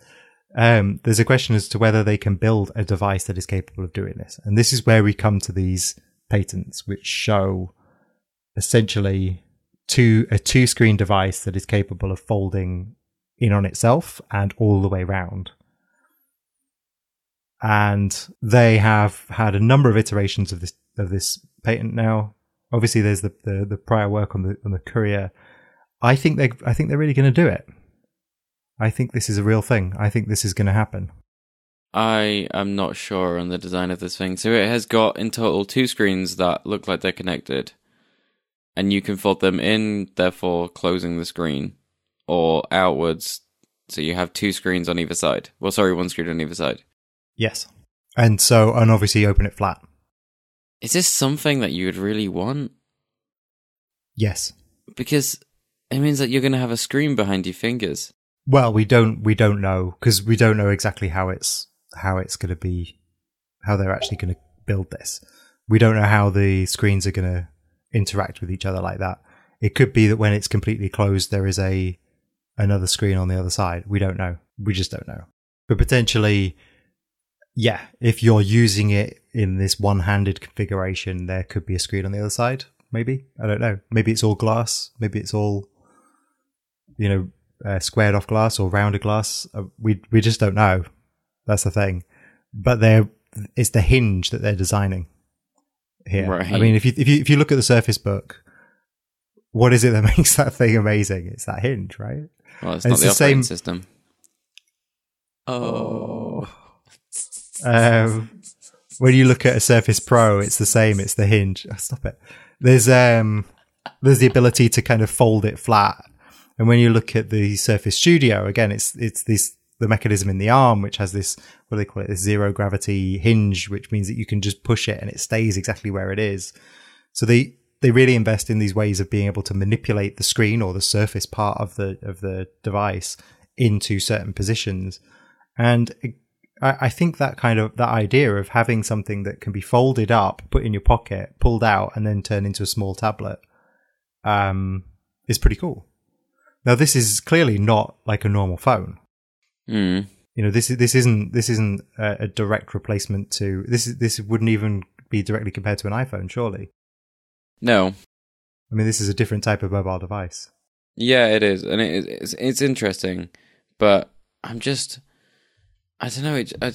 um, there's a question as to whether they can build a device that is capable of doing this. And this is where we come to these patents, which show essentially two a two screen device that is capable of folding in on itself and all the way round. And they have had a number of iterations of this of this patent now. Obviously, there's the, the, the prior work on the on the courier. I think they I think they're really going to do it. I think this is a real thing. I think this is going to happen. I am not sure on the design of this thing. So it has got in total two screens that look like they're connected. And you can fold them in, therefore closing the screen, or outwards. So you have two screens on either side. Well, sorry, one screen on either side. Yes. And so, and obviously open it flat. Is this something that you would really want? Yes. Because it means that you're going to have a screen behind your fingers. Well, we don't we don't know because we don't know exactly how it's how it's going to be how they're actually going to build this. We don't know how the screens are going to interact with each other like that. It could be that when it's completely closed there is a another screen on the other side. We don't know. We just don't know. But potentially yeah, if you're using it in this one-handed configuration, there could be a screen on the other side. Maybe I don't know. Maybe it's all glass. Maybe it's all, you know, uh, squared off glass or rounded glass. Uh, we we just don't know. That's the thing. But they're it's the hinge that they're designing here. Right. I mean, if you if you if you look at the Surface Book, what is it that makes that thing amazing? It's that hinge, right? Well, it's And not it's the the operating same- system. Oh. Um, when you look at a Surface Pro, it's the same. It's the hinge. Oh, stop it. There's um, there's the ability to kind of fold it flat, and when you look at the Surface Studio, again, it's it's this the mechanism in the arm which has this what do they call it? This zero gravity hinge, which means that you can just push it and it stays exactly where it is. So they they really invest in these ways of being able to manipulate the screen or the surface part of the of the device into certain positions, and I, think that kind of that idea of having something that can be folded up, put in your pocket, pulled out, and then turned into a small tablet um, is pretty cool. Now, this is clearly not like a normal phone. Mm. You know, this is this isn't this isn't a, a direct replacement to this. Is, this wouldn't even be directly compared to an iPhone, surely. No. I mean, this is a different type of mobile device. Yeah, it is, and it, it's it's interesting, but I'm just I don't know. It, I,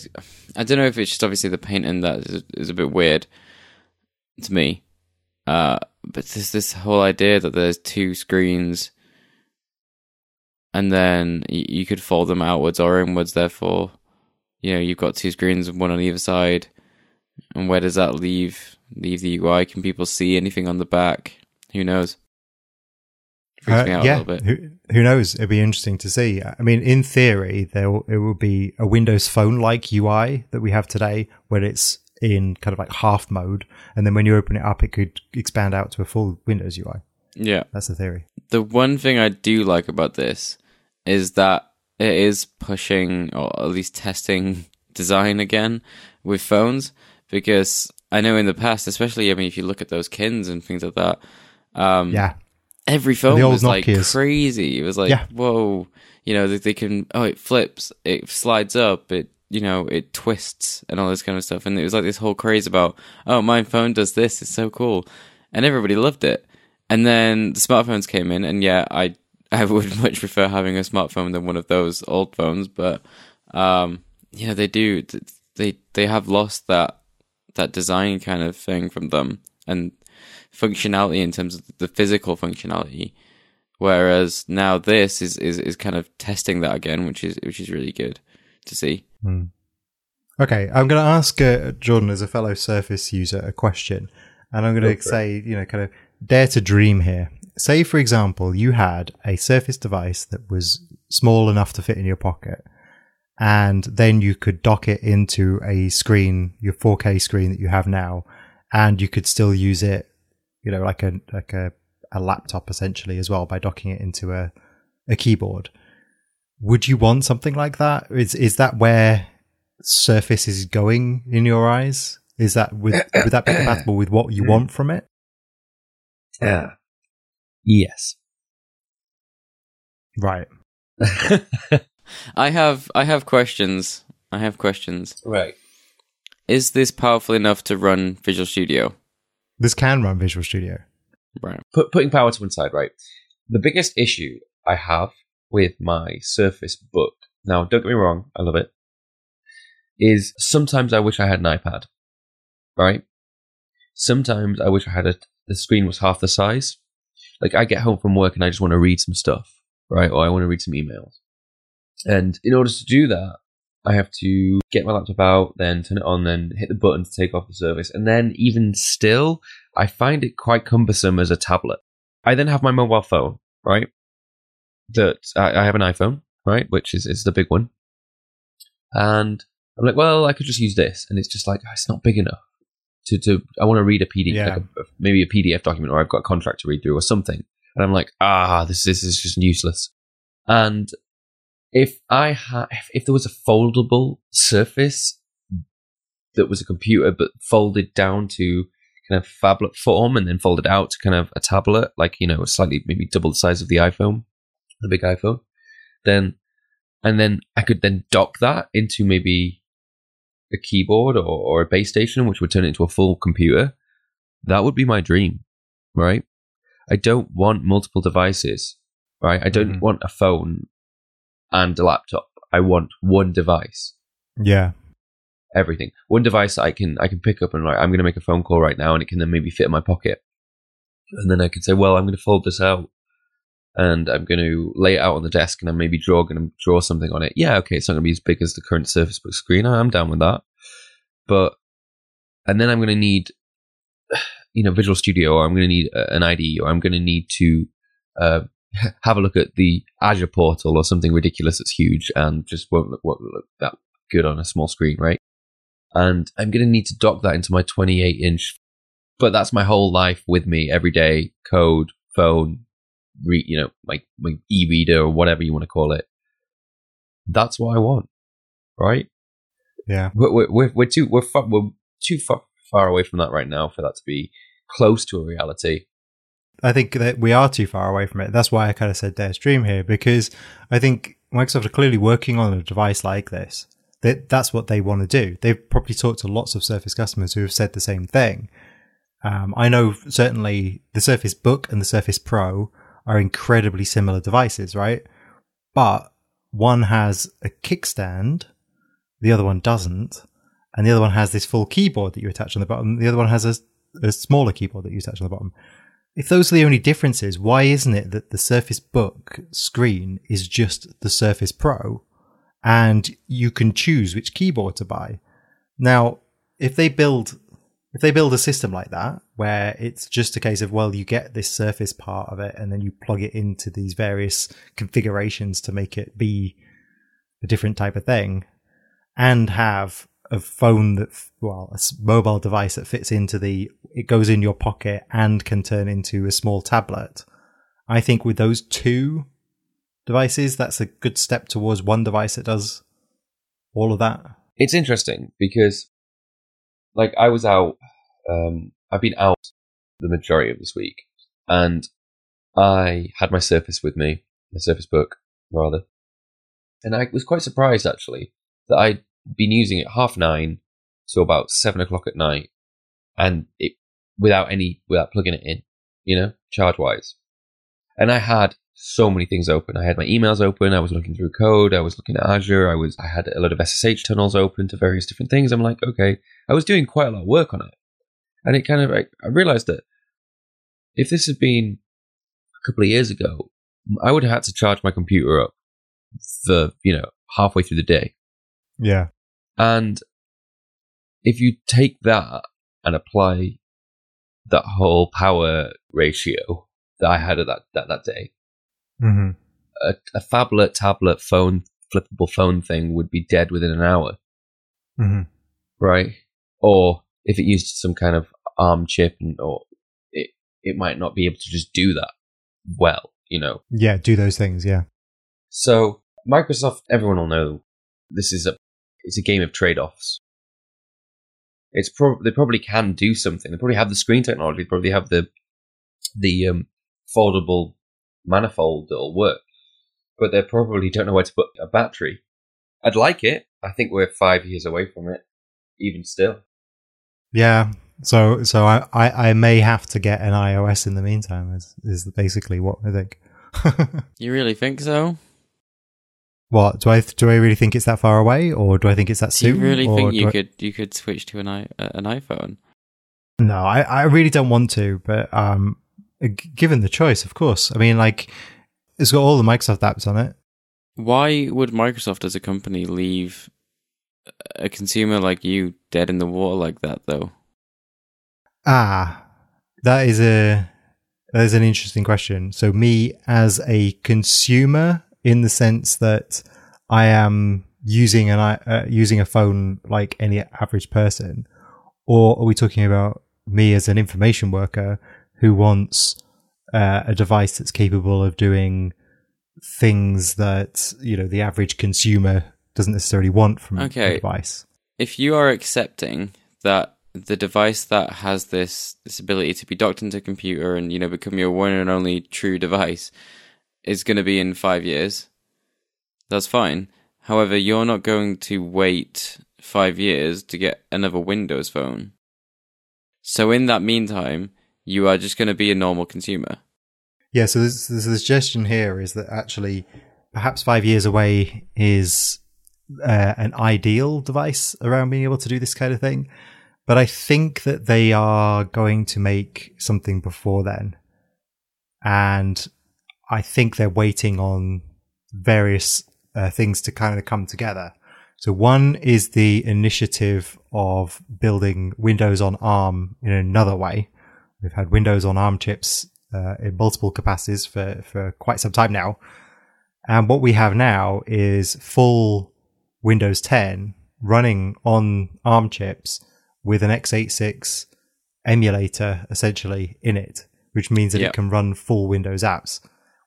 I don't know if it's just obviously the painting that is, is a bit weird to me. Uh, but there's this whole idea that there's two screens, and then you, could fold them outwards or inwards. Therefore, you know you've got two screens, one on either side. And where does that leave leave the UI? Can people see anything on the back? Who knows? Freaks Uh, me out yeah, a little bit. who, who knows? It'd be interesting to see. I mean, in theory, there will- it will be a Windows Phone like UI that we have today, where it's in kind of like half mode, and then when you open it up, it could expand out to a full Windows UI. Yeah. That's the theory. the one thing I do like about this is that it is pushing or at least testing design again with phones because I know in the past, especially I mean if you look at those kins and things like that, um, Yeah, every phone was like crazy. It was like Yeah. whoa, you know they, they can oh it flips, it slides up, it you know it twists and all this kind of stuff, and it was like this whole craze about oh my phone does this, it's so cool, and everybody loved it. And then the smartphones came in, and yeah, I I would much prefer having a smartphone than one of those old phones, but um, you know they do they they have lost that that design kind of thing from them and functionality in terms of the physical functionality. Whereas now this is, is, is kind of testing that again, which is which is really good to see. Okay, I'm going to ask uh, Jordan, as a fellow Surface user, a question, and I'm going Go to it. say, you know, kind of dare to dream here. Say, for example, you had a Surface device that was small enough to fit in your pocket, and then you could dock it into a screen, your 4K screen that you have now, and you could still use it, you know, like a like a, a laptop essentially as well by docking it into a a keyboard. Would you want something like that? Is is that where Surface is going in your eyes? Is that would would that be compatible with what you mm. want from it? Yeah. Yes. Right. I have I have questions. I have questions. right. Is this powerful enough to run Visual Studio? This can run Visual Studio. Right. Put, putting power to one side, right? The biggest issue I have with my Surface Book, now don't get me wrong, I love it, is sometimes I wish I had an iPad, right? Sometimes I wish I had a, the screen was half the size. Like I get home from work and I just want to read some stuff, right? Or I want to read some emails. And in order to do that, I have to get my laptop out, then turn it on, then hit the button to take off the service. And then even still, I find it quite cumbersome as a tablet. I then have my mobile phone, right? That I, I have an iPhone, right? Which is, is the big one. And I'm like, well, I could just use this. And it's just like, ah, it's not big enough to, to I want to read a PDF, Yeah. like a, maybe a PDF document, or I've got a contract to read through or something. And I'm like, ah, this, this is just useless. And if I had, if, if there was a foldable surface that was a computer but folded down to kind of phablet form and then folded out to kind of a tablet, like you know, slightly maybe double the size of the iPhone, the big iPhone, then and then I could then dock that into maybe a keyboard or, or a base station, which would turn it into a full computer. That would be my dream, right? I don't want multiple devices, right? I don't Mhm. want a phone and a laptop. I want one device Yeah. everything. One device I can I can pick up and like I'm going to make a phone call right now, and it can then maybe fit in my pocket, and then I can say, well, I'm going to fold this out, and I'm going to lay it out on the desk, and then maybe draw going to draw something on it. Yeah, okay, it's not going to be as big as the current Surface Book screen. I'm down with that, but and then I'm going to need you know Visual Studio, or I'm going to need uh, an IDE, or I'm going to need to. Uh, have a look at the Azure portal or something ridiculous that's huge and just won't look, won't look that good on a small screen, right? and I'm going to need to dock that into my 28 inch. But that's my whole life with me every day code, phone, re- you know, my, my e reader or whatever you want to call it. That's what I want, right? Yeah. We're, we're, we're, too, we're, far, we're too far, far away from that right now for that to be close to a reality. I think that we are too far away from it. That's why I kind of said Dare Stream here because I think Microsoft are clearly working on a device like this. That that's what they want to do. They've probably talked to lots of Surface customers who have said the same thing. Um, I know certainly the Surface Book and the Surface Pro are incredibly similar devices, right? But one has a kickstand, the other one doesn't, and the other one has this full keyboard that you attach on the bottom. The other one has a, a smaller keyboard that you attach on the bottom. If those are the only differences, why isn't it that the Surface Book screen is just the Surface Pro and you can choose which keyboard to buy? Now, if they build if they build a system like that where it's just a case of well you get this surface part of it and then you plug it into these various configurations to make it be a different type of thing and have a phone that well a mobile device that fits into the it goes in your pocket and can turn into a small tablet i think with those two devices that's a good step towards one device that does all of that. It's interesting because like I was out, um, I've been out the majority of this week, and I had my Surface with me, my Surface Book rather, and I was quite surprised actually that I'd been using it half nine, so about seven o'clock at night, and it without any without plugging it in, you know, charge wise, and I had so many things open. I had my emails open. I was looking through code. I was looking at Azure. I was I had a lot of SSH tunnels open to various different things. I'm like, okay, I was doing quite a lot of work on it, and it kind of I, I realized that if this had been a couple of years ago, I would have had to charge my computer up for you know halfway through the day. Yeah, and if you take that and apply that whole power ratio that I had at that that, that day mm-hmm. a, a phablet tablet phone flippable phone thing would be dead within an hour Mm-hmm. right or if it used some kind of arm chip and or it it might not be able to just do that well you know yeah do those things yeah so microsoft everyone will know this is a it's a game of trade-offs it's pro- they probably can do something they probably have the screen technology they probably have the the um, foldable manifold that'll work, but they probably don't know where to put a battery. I'd like it. I think we're five years away from it, even still. Yeah. So, so I, I, I may have to get an iOS in the meantime. Is is basically what I think. you really think so? What do I do? I really think it's that far away, or do I think it's that Do soon? you really think you I- could you could switch to an i uh, an iPhone? No, I, I really don't want to, but um, given the choice, of course. I mean, like, it's got all the Microsoft apps on it. Why would Microsoft as a company leave a consumer like you dead in the water like that though? Ah, that is a that is an interesting question. So, me as a consumer, in the sense that I am using an i- uh, using a phone like any average person, or are we talking about me as an information worker who wants uh, a device that's capable of doing things that you know the average consumer doesn't necessarily want from Okay. a device? If you are accepting that the device that has this this ability to be docked into a computer and you know become your one and only true device is going to be in 5 years, that's fine. However, you're not going to wait 5 years to get another Windows phone. So in that meantime, you are just going to be a normal consumer. Yeah, so this, the suggestion here is that actually perhaps five years away is uh, an ideal device around being able to do this kind of thing. But I think that they are going to make something before then. And I think they're waiting on various uh, things to kind of come together. So one is the initiative of building Windows on ARM in another way. We've had Windows on ARM chips uh, in multiple capacities for, for quite some time now. And what we have now is full Windows 10 running on ARM chips with an x86 emulator essentially in it, which means that Yeah. it can run full Windows apps.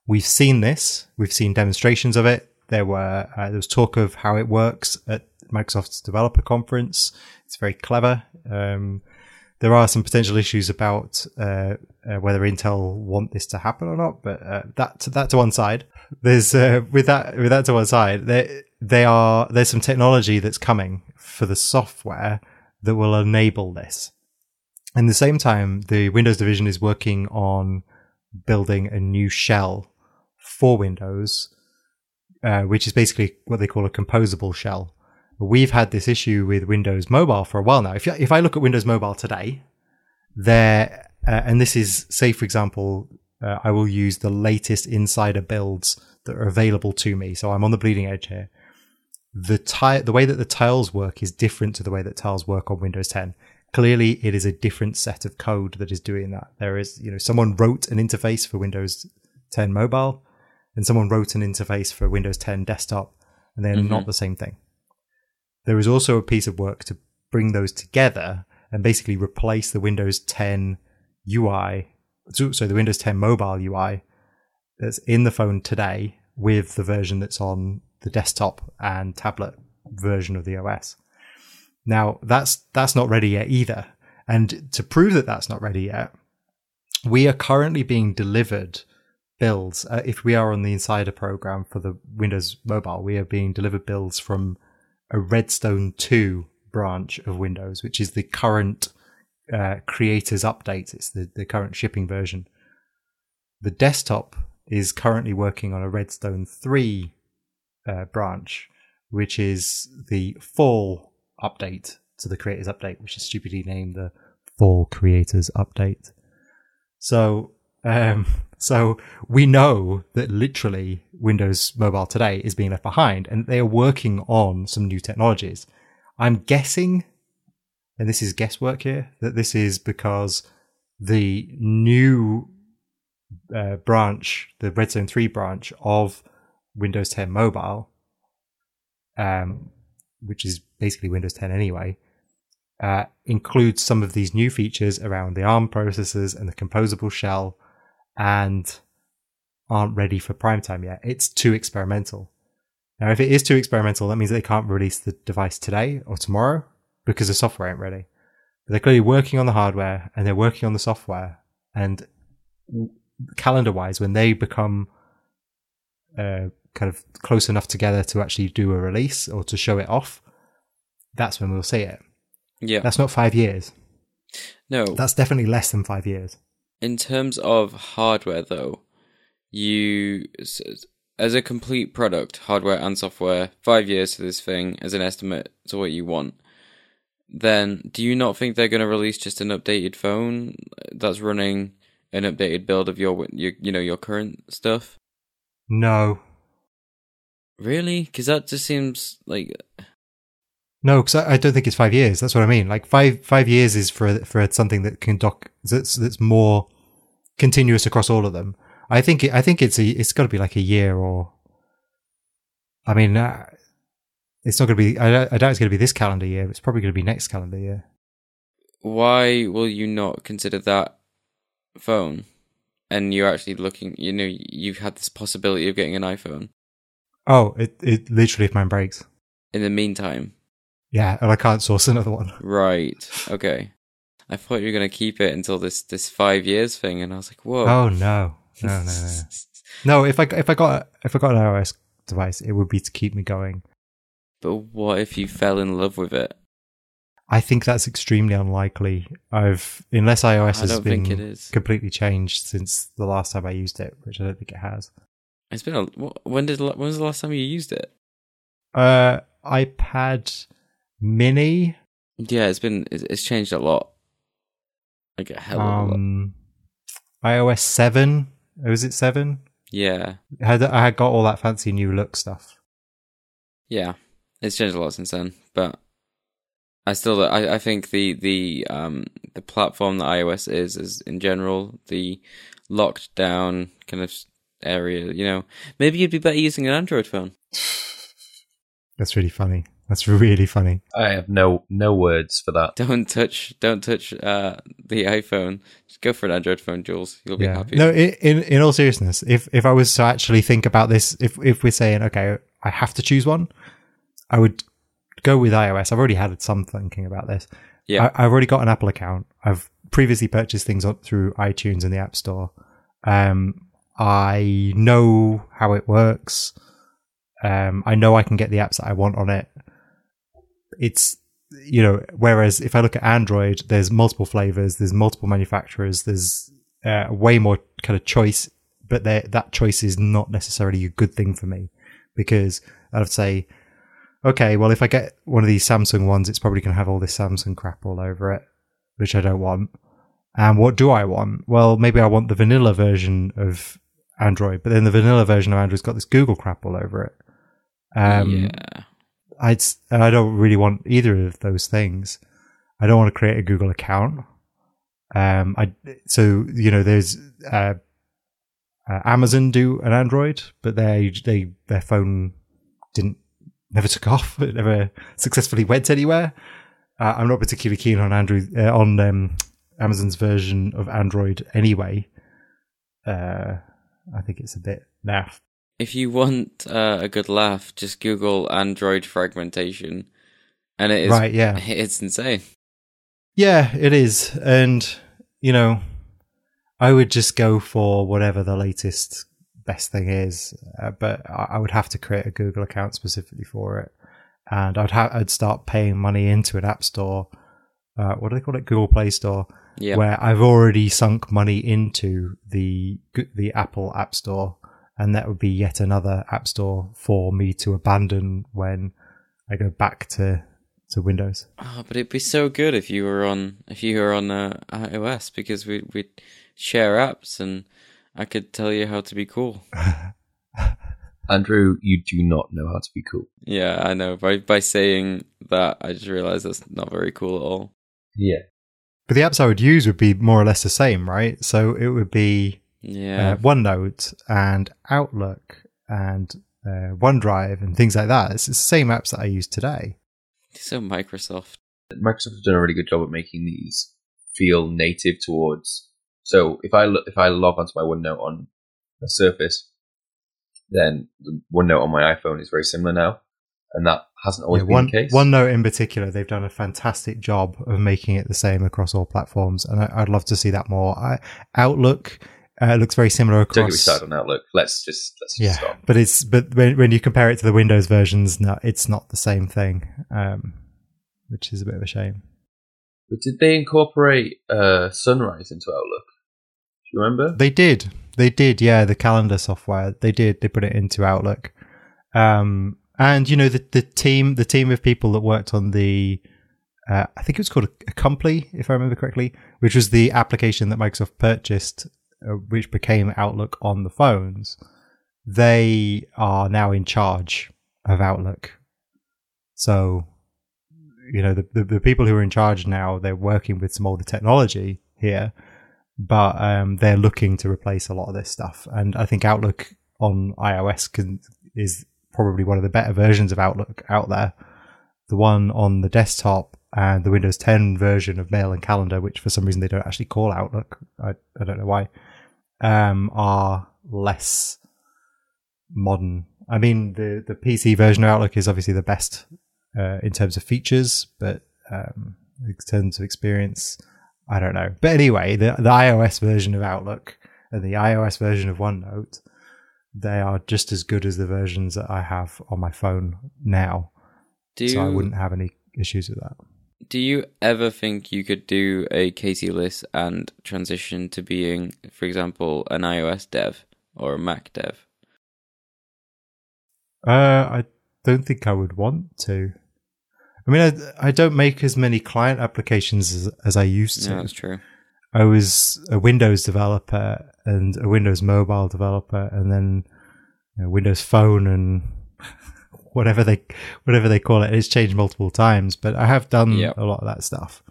We've seen this. We've seen demonstrations of it. There were uh, there was talk of how it works at Microsoft's developer conference. It's very clever. Um, there are some potential issues about uh, uh, whether Intel want this to happen or not. But uh, that that to one side. There's uh, with that with that to one side. There they are there's some technology that's coming for the software that will enable this. And the same time, the Windows division is working on building a new shell for Windows, uh, which is basically what they call a composable shell. We've had this issue with Windows Mobile for a while now. If if I look at Windows Mobile today, there uh, and this is say for example, uh, I will use the latest insider builds that are available to me. So I'm on the bleeding edge here. The ti- the way that the tiles work is different to the way that tiles work on Windows 10 clearly it is a different set of code that is doing that. There is, you know, someone wrote an interface for Windows 10 mobile and someone wrote an interface for Windows 10 desktop and they're mm-hmm. not the same thing. There is also a piece of work to bring those together and basically replace the Windows 10 UI, so, so the Windows 10 mobile UI that's in the phone today with the version that's on the desktop and tablet version of the OS. Now that's that's not ready yet either. And to prove that that's not ready yet, we are currently being delivered builds. Uh, if we are on the insider program for the Windows Mobile, we are being delivered builds from a Redstone 2 branch of Windows, which is the current uh, creators update. It's the, the current shipping version. The desktop is currently working on a Redstone 3 uh, branch, which is the fall update to the creators update, which is stupidly named the Fall Creators Update. So, um, so we know that literally Windows Mobile today is being left behind, and they are working on some new technologies. I'm guessing, and this is guesswork here, that this is because the new uh, branch, the Redstone 3 branch of Windows 10 Mobile, um, which is basically Windows 10 anyway, uh, includes some of these new features around the ARM processors and the composable shell and aren't ready for prime time yet. It's too experimental. Now, if it is too experimental, that means they can't release the device today or tomorrow because the software ain't ready. But they're clearly working on the hardware and they're working on the software. And calendar wise, when they become uh, kind of close enough together to actually do a release or to show it off, that's when we'll see it. Yeah. That's not five years. No. That's definitely less than five years. In terms of hardware, though, you, as a complete product, hardware and software, five years to this thing as an estimate to what you want, then do you not think they're going to release just an updated phone that's running an updated build of your, your you know, your current stuff? No, Really? Because that just seems like no, because I, I, don't think it's five years. That's what I mean. Like five five years is for for something that can dock that's that's more continuous across all of them. I think it, I think it's a it's got to be like a year or. I mean, uh, it's not going to be. I, I doubt it's going to be this calendar year. It's probably going to be next calendar year. Why will you not consider that phone? And you're actually looking. You know, you've had this possibility of getting an iPhone. Oh, it, it literally if mine breaks. In the meantime. Yeah, and I can't source another one. Right. Okay. I thought you were gonna keep it until this this five years thing, and I was like, whoa. Oh no, no, no, no. no, if I if I got if I got an iOS device, it would be to keep me going. But what if you fell in love with it? I think that's extremely unlikely. I've unless iOS has been completely changed since the last time I used it, which I don't think it has. It's been a when did when was the last time you used it? Uh, iPad Mini. Yeah, it's been it's changed a lot. Like a hell of um, a lot. Um, iOS seven. Was it seven? Yeah. I had I had got all that fancy new look stuff. Yeah, it's changed a lot since then, but I still I, I think the the um the platform that iOS is is in general the locked down kind of area. You know, maybe you'd be better using an Android phone. That's really funny. That's really funny. I have no no words for that. Don't touch don't touch uh, the iPhone. Just go for an Android phone, Jules. You'll be yeah. happy. No, in in all seriousness, if if I was to actually think about this, if if we're saying okay, I have to choose one, I would go with iOS. I've already had some thinking about this. Yeah. I, I've already got an Apple account. I've previously purchased things through iTunes and the App Store. Um, I know how it works. Um, I know I can get the apps that I want on it. It's, you know, whereas if I look at Android, there's multiple flavors, there's multiple manufacturers, there's uh, way more kind of choice, but that choice is not necessarily a good thing for me because I'd say, okay, well, if I get one of these Samsung ones, it's probably going to have all this Samsung crap all over it, which I don't want. And what do I want? Well, maybe I want the vanilla version of Android, but then the vanilla version of Android's got this Google crap all over it. Um, yeah. I'd, and I don't really want either of those things. I don't want to create a Google account. Um, I, so, you know, there's, uh, uh, Amazon do an Android, but they, they, their phone didn't, never took off. It never successfully went anywhere. Uh, I'm not particularly keen on Android, uh, on, um, Amazon's version of Android anyway. Uh, I think it's a bit naff. If you want uh, a good laugh, just Google Android fragmentation, and it is Right, yeah. it's insane. Yeah, it is. And, you know, I would just go for whatever the latest best thing is. Uh, but I, I would have to create a Google account specifically for it. And I'd have, I'd start paying money into an app store. Uh, what do they call it? Google Play Store. Yeah. Where I've already sunk money into the, the Apple App Store. And that would be yet another app store for me to abandon when I go back to, to Windows. Oh, but it'd be so good if you were on if you were on uh, iOS because we we'd share apps and I could tell you how to be cool. Andrew, you do not know how to be cool. Yeah, I know. By by saying that, I just realized that's not very cool at all. Yeah. But the apps I would use would be more or less the same, right? So it would be Yeah. uh, OneNote and Outlook and uh, OneDrive and things like that. It's the same apps that I use today. so Microsoft. Microsoft have done a really good job at making these feel native towards. So if I if I log onto my OneNote on a Surface, then the OneNote on my iPhone is very similar now, and that hasn't always Yeah, been One, the case. OneNote in particular, they've done a fantastic job of making it the same across all platforms, and I, I'd love to see that more. I, Outlook uh, looks very similar across. Don't get me started on Outlook. Let's just let's just Yeah, stop. but it's but when when you compare it to the Windows versions, no, it's not the same thing, um, which is a bit of a shame. But did they incorporate uh, Sunrise into Outlook? You remember? They did. They did. Yeah, the calendar software. They did. They put it into Outlook. Um, and you know the the team, the team of people that worked on the, uh, I think it was called Accompli, if I remember correctly, which was the application that Microsoft purchased, uh, which became Outlook on the phones. They are now in charge of Outlook. So, you know, the, the, the people who are in charge now, they're working with some older technology here but um, they're looking to replace a lot of this stuff. And I think Outlook on iOS can, is probably one of the better versions of Outlook out there. The one on the desktop and the Windows 10 version of Mail and Calendar, which for some reason they don't actually call Outlook, I, I don't know why, um, are less modern. I mean, the, the PC version of Outlook is obviously the best uh, in terms of features, but um, in terms of experience, I don't know. But anyway, the, the iOS version of Outlook and the iOS version of OneNote, they are just as good as the versions that I have on my phone now. Do So I wouldn't have any issues with that. Do you ever think you could do a Casey Liss and transition to being, for example, an iOS dev or a Mac dev? Uh, I don't think I would want to. I mean, I, I don't make as many client applications as, as I used to. Yeah, that's true. I was a Windows developer and a Windows mobile developer, and then you know, Windows Phone and whatever they whatever they call it. It's changed multiple times, but I have done Yep. a lot of that stuff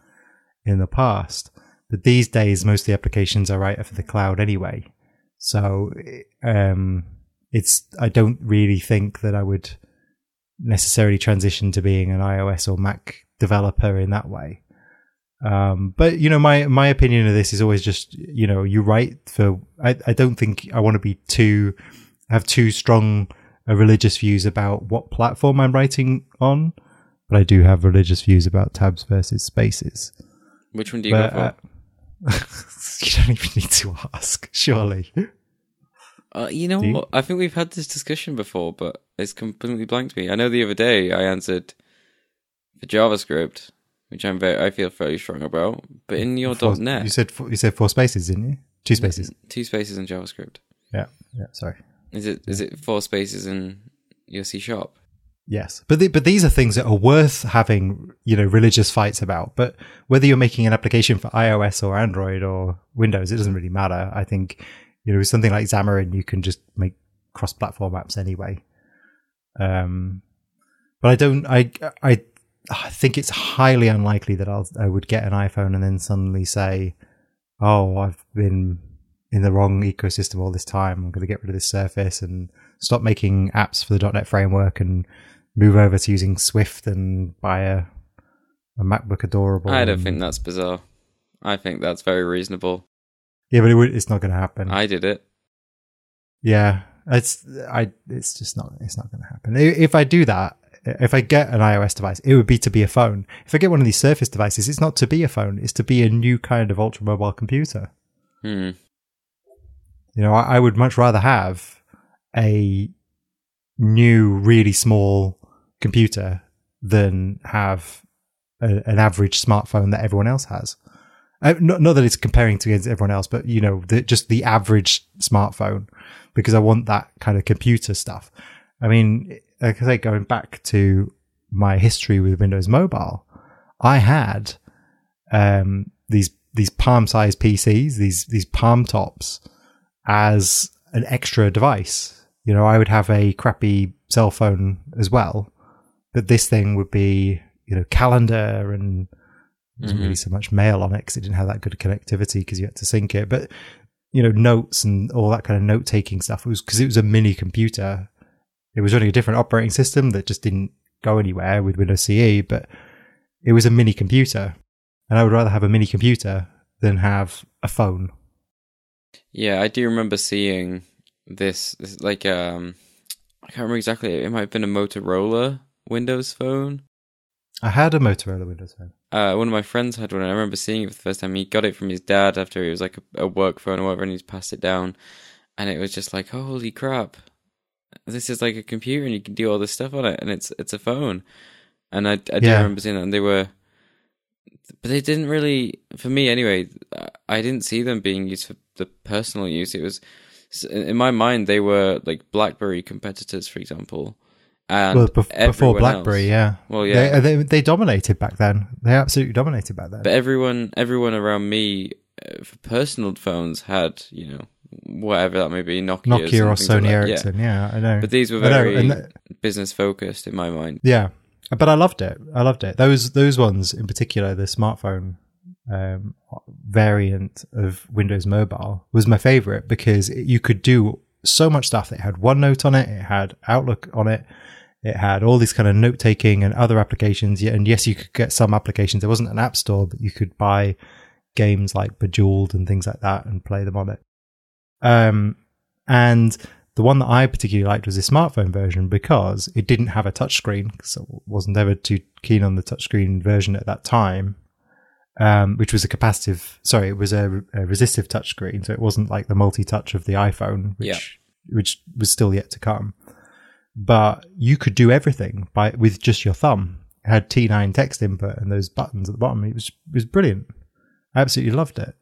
in the past. But these days, most of the applications I write are for the cloud anyway, so um, it's I don't really think that I would necessarily transition to being an iOS or Mac developer in that way. Um, but you know, my my opinion of this is always just you know, you write for. I I don't think I want to be too have too strong religious views about what platform I'm writing on. but I do have religious views about tabs versus spaces. Which one do you But, go for? uh, you don't even need to ask, surely. Uh, you know you? I think we've had this discussion before, but it's completely blanked me. I know the other day I answered for JavaScript, which I'm very, I feel fairly strong about. But in your Four- .NET, You said four, you said four spaces, didn't you? Two spaces. two spaces in JavaScript. Yeah, yeah. Sorry. Is it is it four spaces in your C sharp? Yes, but the, but these are things that are worth having, you know, religious fights about. But whether you're making an application for iOS or Android or Windows, it doesn't really matter. I think, you know, with something like Xamarin, you can just make cross-platform apps anyway. Um, but I don't. I I I think it's highly unlikely that I'll I would get an iPhone and then suddenly say, "Oh, I've been in the wrong ecosystem all this time. I'm going to get rid of this Surface and stop making apps for the .NET framework and move over to using Swift and buy a a MacBook Adorable." I don't and- think that's bizarre. I think that's very reasonable. Yeah, but it would, it's not going to happen. I did it. Yeah, it's I. It's just not. It's not going to happen. If I do that, if I get an iOS device, it would be to be a phone. If I get one of these Surface devices, it's not to be a phone. It's to be a new kind of ultra mobile computer. Hmm. You know, I, I would much rather have a new, really small computer than have a, an average smartphone that everyone else has. Uh, not, not that it's comparing to against everyone else, but you know, the, just the average smartphone, because I want that kind of computer stuff. I mean, like I say, going back to my history with Windows Mobile, I had um, these these palm-sized PCs, these these palm tops, as an extra device. You know, I would have a crappy cell phone as well, but this thing would be, you know, calendar and there wasn't really so much mail on it because it didn't have that good connectivity because you had to sync it. But you know, notes and all that kind of note taking stuff it was because it was a mini computer. It was running a different operating system that just didn't go anywhere with Windows CE, but it was a mini computer, and I would rather have a mini computer than have a phone. Yeah, I do remember seeing this, this like um I can't remember exactly. It might have been a Motorola Windows phone. I had a Motorola Windows phone. Uh, one of my friends had one, and I remember seeing it for the first time. He got it from his dad after it was like a, a work phone or whatever, and he's passed it down, and it was just like, holy crap, this is like a computer, and you can do all this stuff on it, and it's it's a phone. And I I do Yeah. remember seeing that, and they were, but they didn't really, for me anyway. I- I didn't see them being used for the personal use. It was in my mind they were like BlackBerry competitors, for example. And well, bef- before BlackBerry, else. yeah. Well, yeah. They, they they dominated back then. They absolutely dominated back then. But everyone, everyone around me uh, for personal phones had, you know, whatever that may be, Nokia, Nokia or Sony Ericsson, yeah. I know. But these were very th- business focused in my mind. Yeah, but I loved it. I loved it. Those those ones in particular, the smartphone um, variant of Windows Mobile was my favorite because it, you could do so much stuff. It had OneNote on it. It had Outlook on it. It had all these kind of note taking and other applications. And yes, you could get some applications. There wasn't an app store, but you could buy games like Bejeweled and things like that and play them on it. Um, and the one that I particularly liked was the smartphone version because it didn't have a touchscreen. So I wasn't ever too keen on the touchscreen version at that time, um, which was a capacitive. Sorry, it was a, a resistive touchscreen, so it wasn't like the multi-touch of the iPhone, which Yeah. which was still yet to come. But you could do everything by with just your thumb. It had T9 text input and those buttons at the bottom. It was it was brilliant. I absolutely loved it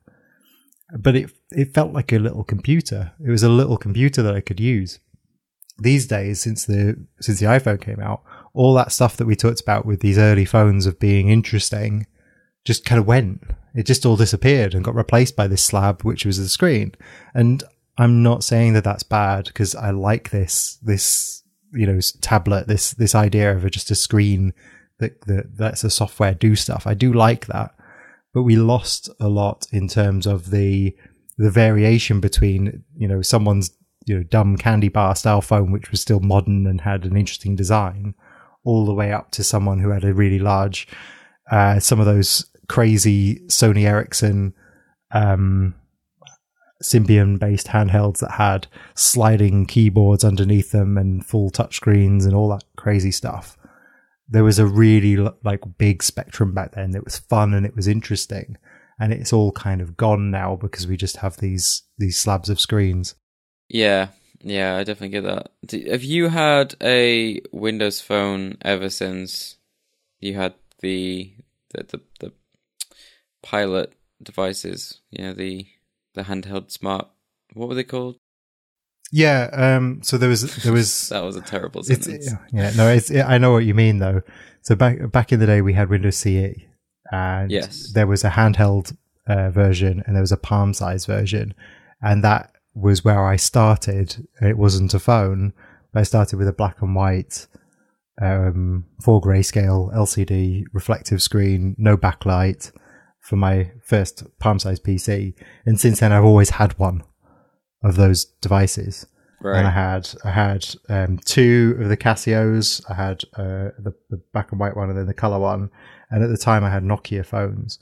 but it it felt like a little computer. It was a little computer that I could use. These days, since the since the iPhone came out, all that stuff that we talked about with these early phones of being interesting just kind of went. It just all disappeared and got replaced by this slab, which was the screen. And I'm not saying that that's bad because I like this this you know tablet this this idea of just a screen that that lets the software do stuff. I do like that but we lost a lot in terms of the the variation between you know someone's you know dumb candy bar style phone which was still modern and had an interesting design all the way up to someone who had a really large uh, some of those crazy Sony Ericsson um, Symbian based handhelds that had sliding keyboards underneath them and full touchscreens and all that crazy stuff there was a really like big spectrum back then. It was fun and it was interesting, and it's all kind of gone now because we just have these these slabs of screens. Yeah, yeah, I definitely get that. Do, have you had a Windows phone ever since you had the the the, the pilot devices? You know, the the handheld smart. What were they called? Yeah. Um. So there was there was that was a terrible sentence. yeah. No. It's. I know what you mean though. So back back in the day, we had Windows CE, and Yes. there was a handheld uh, version and there was a palm size version, and that was where I started. It wasn't a phone. But I started with a black and white, um, full grayscale LCD reflective screen, no backlight for my first palm sized PC. And since then, I've always had one of those devices. right. And I had I had um, two of the Casios. I had uh, the, the black and white one, and then the color one. And at the time, I had Nokia phones.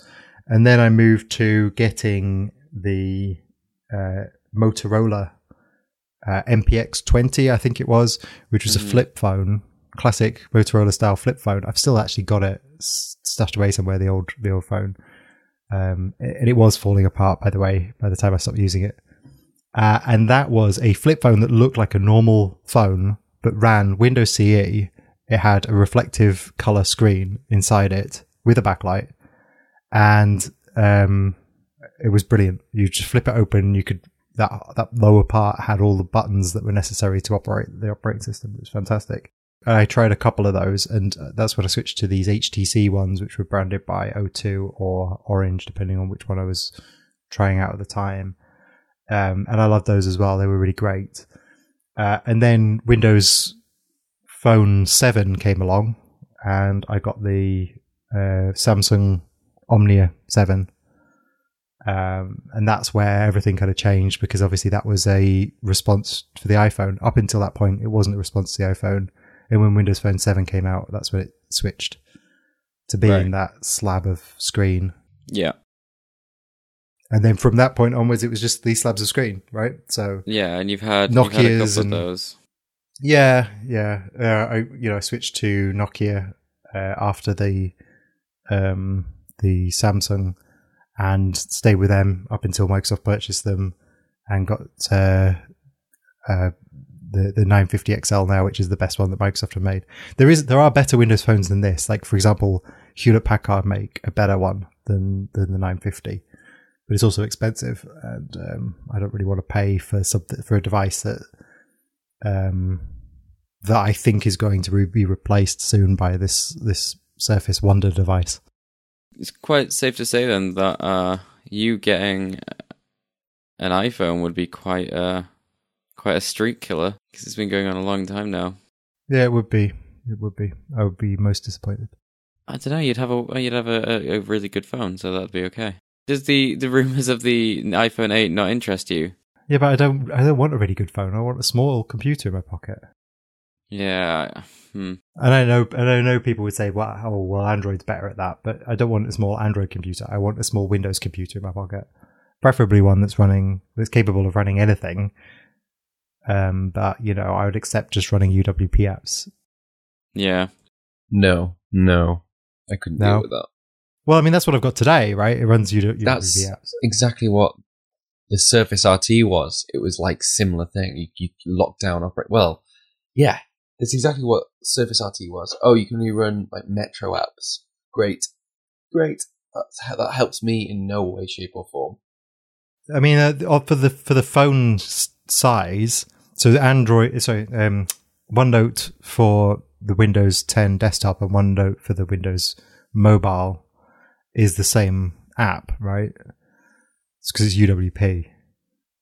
And then I moved to getting the uh, Motorola uh, MPX 20, I think it was, which was a Mhm. flip phone, classic Motorola style flip phone. I've still actually got it stashed away somewhere. The old the old phone, um, and it was falling apart. By the way, by the time I stopped using it. Uh, and that was a flip phone that looked like a normal phone, but ran Windows CE. It had a reflective color screen inside it with a backlight, and um, it was brilliant. You just flip it open, you could that that lower part had all the buttons that were necessary to operate the operating system. It was fantastic. I tried a couple of those, and uh, that's when I switched to these HTC ones, which were branded by O2 or Orange, depending on which one I was trying out at the time um, and I loved those as well. They were really great. Uh, and then Windows Phone Seven came along, and I got the uh, Samsung Omnia Seven, um, and that's where everything kind of changed because obviously that was a response for the iPhone. Up until that point, it wasn't a response to the iPhone, and when Windows Phone Seven came out, that's when it switched to being Right. that slab of screen. yeah, And then from that point onwards, it was just these slabs of screen, right? So yeah, and you've had you've had a Nokias couple and- of those. Yeah, yeah. Uh, I you know I switched to Nokia uh, after the um, the Samsung and stayed with them up until Microsoft purchased them and got uh, uh, the the 950 XL now, which is the best one that Microsoft have made. There is there are better Windows phones than this. Like for example, Hewlett Packard make a better one than than the 950. But it's also expensive, and um, I don't really want to pay for something for a device that um, that I think is going to re- be replaced soon by this this Surface Wonder device. It's quite safe to say then that uh, you getting an iPhone would be quite a quite a street killer because it's been going on a long time now. Yeah, it would be. It would be. I would be most disappointed. I don't know. You'd have a you'd have a, a, really good phone, so that'd be okay. Does the the rumors of the iPhone eight not interest you? Yeah, but I don't. I don't want a really good phone. I want a small computer in my pocket. Yeah. Hmm. And I know, and I know people would say, "Well, oh, well, Android's better at that." But I don't want a small Android computer. I want a small Windows computer in my pocket, preferably one that's running that's capable of running anything. Um, but you know, I would accept just running UWP apps. Yeah. No, no, I couldn't No. deal with that. Well, I mean, that's what I've got today, right? It runs UWP That's apps. exactly what the Surface RT was. It was like similar thing. You, you lock down operate. Well, yeah, that's exactly what Surface RT was. Oh, you can only run like Metro apps. Great, great. That's, that helps me in no way, shape, or form. I mean, uh, for the for the phone s- size, so the Android, sorry, um, OneNote for the Windows 10 desktop and OneNote for the Windows mobile is the same app, right? It's because it's UWP.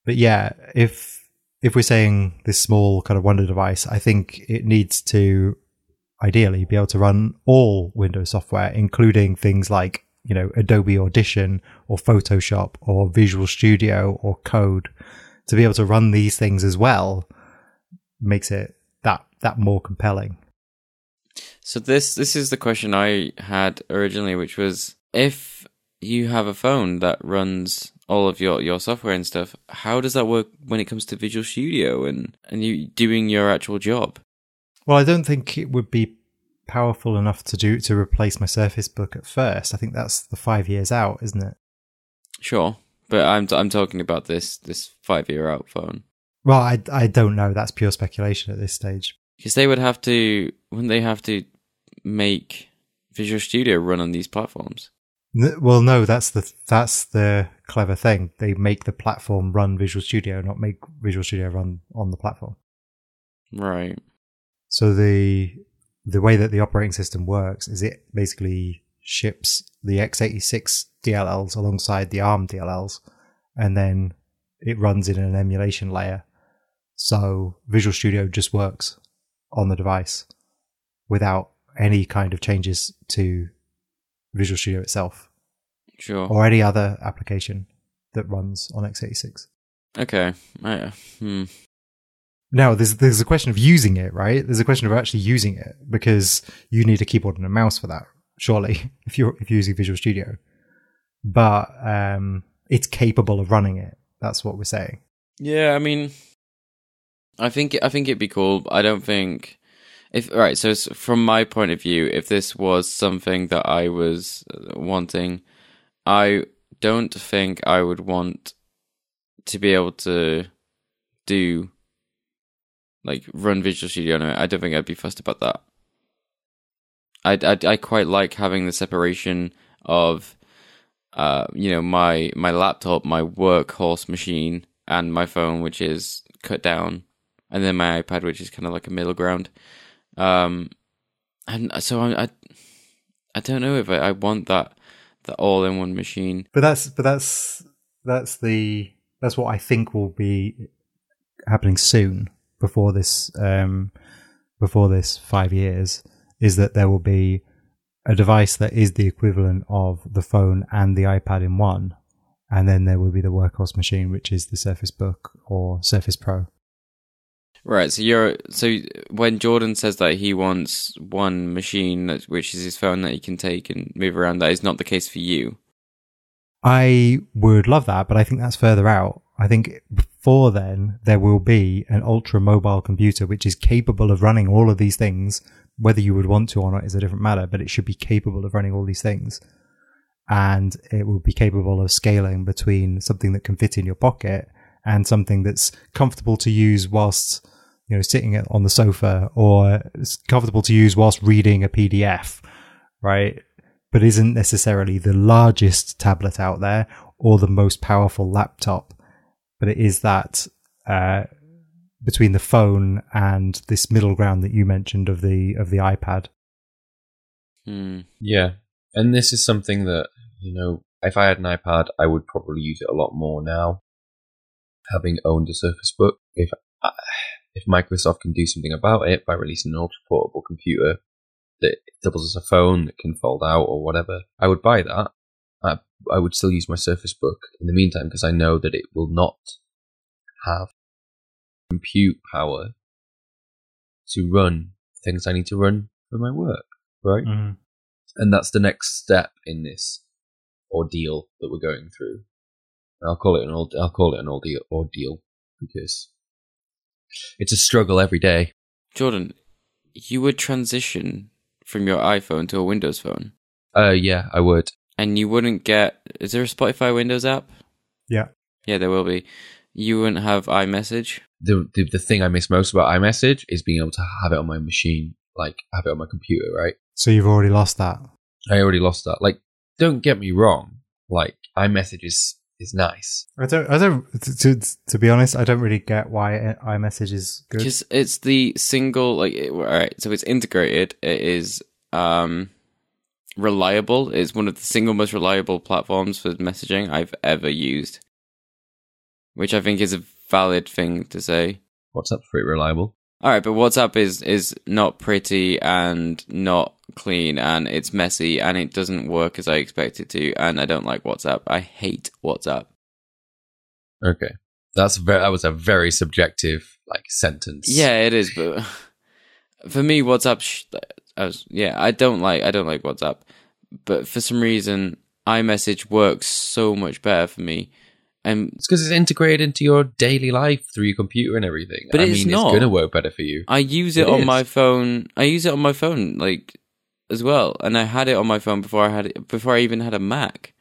But yeah, if if we're saying this small kind of Wonder device, I think it needs to ideally be able to run all Windows software, including things like you know Adobe Audition or Photoshop or Visual Studio or Code. To be able to run these things as well makes it that that more compelling. So this this is the question I had originally, which was if you have a phone that runs all of your, your software and stuff, how does that work when it comes to Visual Studio and, and you doing your actual job? Well, I don't think it would be powerful enough to do to replace my Surface Book at first. I think that's the five years out, isn't it? Sure, but I'm I'm talking about this this five year out phone Well, I I don't know. That's pure speculation at this stage. because they would have to wouldn't they have to make Visual Studio run on these platforms? N- Well, no, that's the that's the clever thing. They make the platform run Visual Studio, not make Visual Studio run on the platform. Right. So the the way that the operating system works is it basically ships the x86 DLLs alongside the ARM DLLs, and then it runs in an emulation layer. So Visual Studio just works on the device without any kind of changes to Visual Studio itself Sure. or any other application that runs on x86. Okay. I, hmm. Now, there's there's a question of using it, right? There's a question of actually using it because you need a keyboard and a mouse for that, surely, if you're if you're using Visual Studio. But um, it's capable of running it. That's what we're saying. Yeah, I mean, I think I think it'd be cool. I don't think if right. So from my point of view, if this was something that I was uh, wanting, I don't think I would want to be able to do like run Visual Studio on it. I don't think I'd be fussed about that. I I I quite like having the separation of uh, you know, my my laptop, my workhorse machine, and my phone, which is cut down, and then my iPad, which is kind of like a middle ground. Um, and so I, I, I don't know if I, I want that the all in one machine. But that's but that's that's the that's what I think will be happening soon before this um before this five years is that there will be a device that is the equivalent of the phone and the iPad in one, and then there will be the workhorse machine, which is the Surface Book or Surface Pro. Right. So you're so when Jordan says that he wants one machine, that, which is his phone that he can take and move around, that is not the case for you. I would love that, but I think that's further out. I think before then, there will be an ultra mobile computer which is capable of running all of these things. Whether you would want to or not is a different matter, but it should be capable of running all these things. And it will be capable of scaling between something that can fit in your pocket and something that's comfortable to use whilst, you know, sitting on the sofa or it's comfortable to use whilst reading a PDF, right? but isn't necessarily the largest tablet out there or the most powerful laptop. But it is that uh, between the phone and this middle ground that you mentioned of the of the iPad. Hmm. Yeah, and this is something that you know, if I had an iPad, I would probably use it a lot more now. Having owned a Surface Book, if if Microsoft can do something about it by releasing an ultra portable computer that doubles as a phone that can fold out or whatever, I would buy that. I, I would still use my Surface Book in the meantime because I know that it will not have compute power to run things I need to run for my work, right? Mm. and that's the next step in this ordeal that we're going through. I'll call it an old. I'll call it an ordeal, ordeal because it's a struggle every day. Jordan, you would transition from your iPhone to a Windows phone, Uh, yeah, I would. and you wouldn't get. Is there a Spotify Windows app? Yeah. Yeah, there will be. You wouldn't have iMessage. The, the the thing I miss most about iMessage is being able to have it on my machine, like have it on my computer. Right? So you've already lost that. I already lost that. Like, don't get me wrong. Like, iMessage is is nice. I don't. I don't. To, to, to be honest, I don't really get why iMessage is good. Because it's the single, like, it, all right, so it's integrated. It is um, reliable. It's one of the single most reliable platforms for messaging I've ever used, which I think is a valid thing to say. WhatsApp's pretty reliable. All right, but WhatsApp is is not pretty and not clean and it's messy and it doesn't work as I expect it to and I don't like WhatsApp. I hate WhatsApp. Okay, that's very. That was a very subjective like sentence. Yeah, it is, but for me, WhatsApp. Sh- I was, yeah, I don't like I don't like WhatsApp, but for some reason, iMessage works so much better for me. And It's because it's integrated into your daily life through your computer and everything. But I it's mean, not. it's going to work better for you. I use it, It on is. my phone. I use it on my phone, like as well, and I had it on my phone before I had it before I even had a Mac,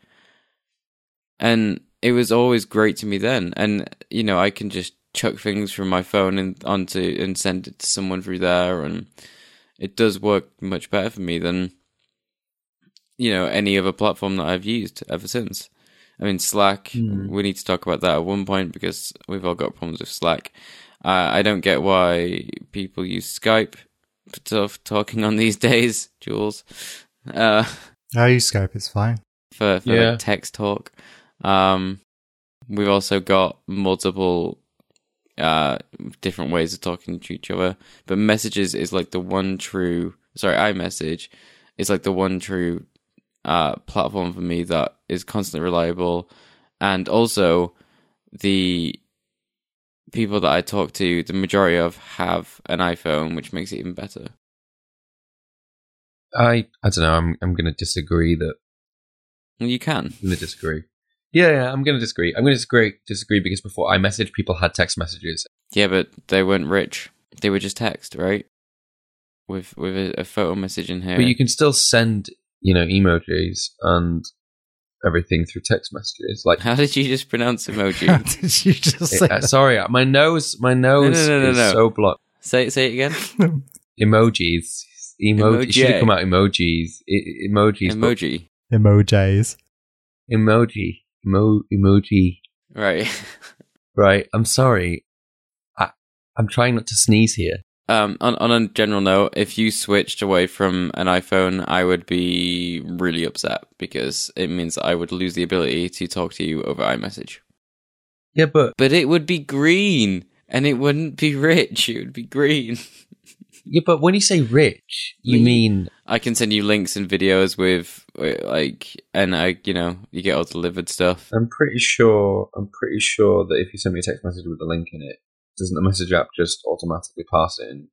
and it was always great to me then. And you know, I can just chuck things from my phone and onto and send it to someone through there, and it does work much better for me than you know any other platform that I've used ever since. I mean, Slack. Hmm. We need to talk about that at one point because we've all got problems with Slack. Uh, I don't get why people use Skype for tough talking on these days, Jules. Uh, I use Skype. It's fine. for for Yeah. like text talk. Um, we've also got multiple uh different ways of talking to each other, but messages is like the one true. Sorry, iMessage is like the one true uh platform for me that is constantly reliable, and also the people that I talk to, the majority of have an iPhone, which makes it even better. I I don't know. I'm I'm going to disagree that You can. I'm going to disagree. Yeah, yeah, I'm going to disagree. I'm going to disagree disagree because before I iMessage, people had text messages. Yeah, but they weren't rich. They were just text, right? With with a, a photo message in here. But you can still send, you know, emojis and everything through text messages. Like, How did you just pronounce How emoji? did you just say uh, sorry, my nose, my nose no, no, is no. so blocked. say it. Say it again. Emojis, emoji. It should have come out emojis. I, emojis. but- Emoji. emojis? Emoji. Emo, emoji. Right. Right. I'm sorry. I, I'm trying not to sneeze here. Um. On on a general note, if you switched away from an iPhone, I would be really upset because it means I would lose the ability to talk to you over iMessage. Yeah, but But it would be green, and it wouldn't be rich. It would be green. yeah, but when you say rich, you Me- mean I can send you links and videos with, with like, and I, you know, you get all delivered stuff. I'm pretty sure. I'm pretty sure that if you send me a text message with a link in it, doesn't the message app just automatically pass it and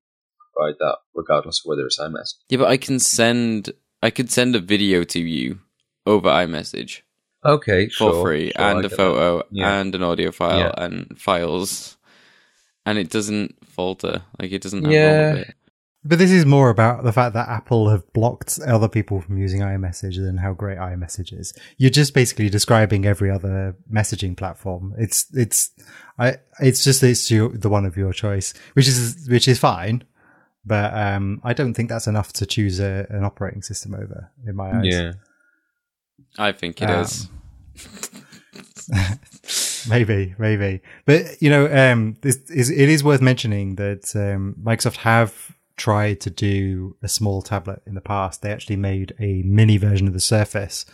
provide that, regardless of whether it's iMessage? Yeah, but I can send, I could send a video to you over iMessage Okay, for sure, free, sure, and a photo, Yeah. and an audio file, Yeah. and files, and it doesn't falter. Like it doesn't have Yeah. it. But this is more about the fact that Apple have blocked other people from using iMessage than how great iMessage is. You're just basically describing every other messaging platform. It's it's I it's just it's your, the one of your choice, which is which is fine. But um, I don't think that's enough to choose a, an operating system over in my eyes. Yeah. I think it Um, is. maybe, maybe. But you know, um, this is it is worth mentioning that um, Microsoft have tried to do a small tablet in the past. They actually made a mini version of the Surface,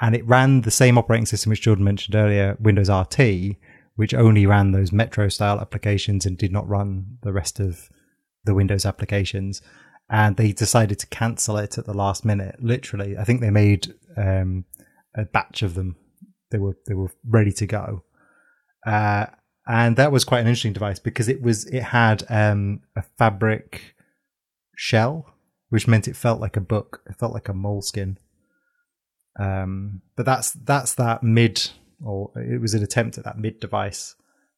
and it ran the same operating system which Jordan mentioned earlier, Windows RT, which only ran those Metro style applications and did not run the rest of the Windows applications. And they decided to cancel it at the last minute. Literally, I think they made um, a batch of them they were they were ready to go. Uh, and that was quite an interesting device because it was it had um, a fabric shell, which meant it felt like a book. It felt like a Moleskine. Um, but that's that's that mid, or it was an attempt at that mid device.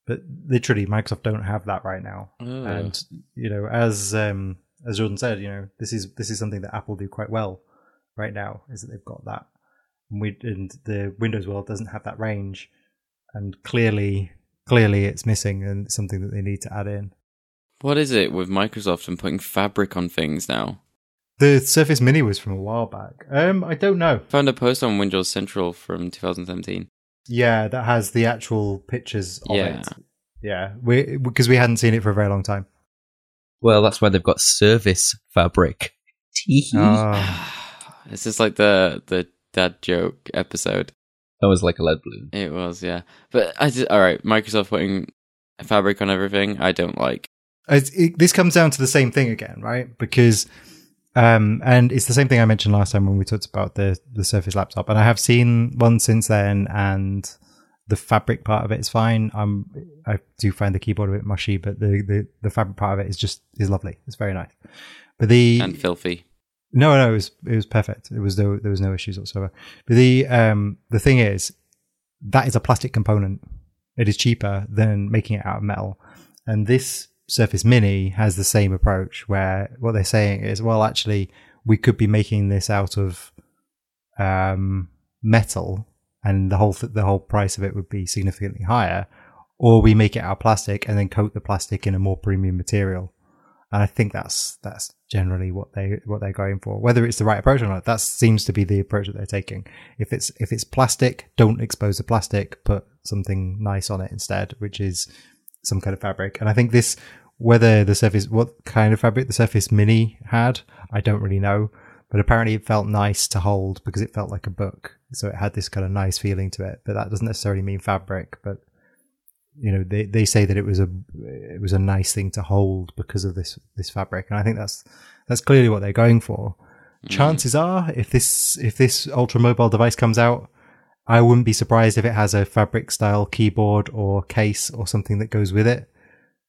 But literally, Microsoft don't have that right now. Oh. And you know, as um, as Jordan said, you know, this is this is something that Apple do quite well right now. Is that they've got that and we and the Windows world doesn't have that range, and clearly, clearly it's missing and it's something that they need to add in. What is it with Microsoft and putting fabric on things now? The Surface Mini was from a while back. Um, I don't know. Found a post on Windows Central from 2017. Yeah, that has the actual pictures of Yeah. it. Yeah, we because we hadn't seen it for a very long time. Well, that's why they've got Service Fabric. Tee hee. Oh. This is like the the dad joke episode. that was like a lead balloon. It was, yeah. But I just, all right, Microsoft putting fabric on everything, I don't like. It, this comes down to the same thing again, right? Because, um, and it's the same thing I mentioned last time when we talked about the the Surface laptop, and I have seen one since then, and the fabric part of it is fine. I'm I do find the keyboard a bit mushy, but the the, the fabric part of it is just is lovely. It's very nice. But the And filthy. no, no, it was it was perfect. It was no there was no issues whatsoever. But the um the thing is, that is a plastic component. It is cheaper than making it out of metal. And this Surface Mini has the same approach where what they're saying is, well, actually, we could be making this out of um, metal and the whole th- the whole price of it would be significantly higher, or we make it out of plastic and then coat the plastic in a more premium material. And I think that's that's generally what they what they're going for. Whether it's the right approach or not, that seems to be the approach that they're taking. If it's if it's plastic, don't expose the plastic, put something nice on it instead, which is some kind of fabric. And I think this whether the Surface what kind of fabric the Surface Mini had, I don't really know. But apparently it felt nice to hold because it felt like a book. So it had this kind of nice feeling to it. But that doesn't necessarily mean fabric, but you know they, they say that it was a it was a nice thing to hold because of this this fabric and i think that's that's clearly what they're going for mm. chances are if this if this ultra mobile device comes out i wouldn't be surprised if it has a fabric style keyboard or case or something that goes with it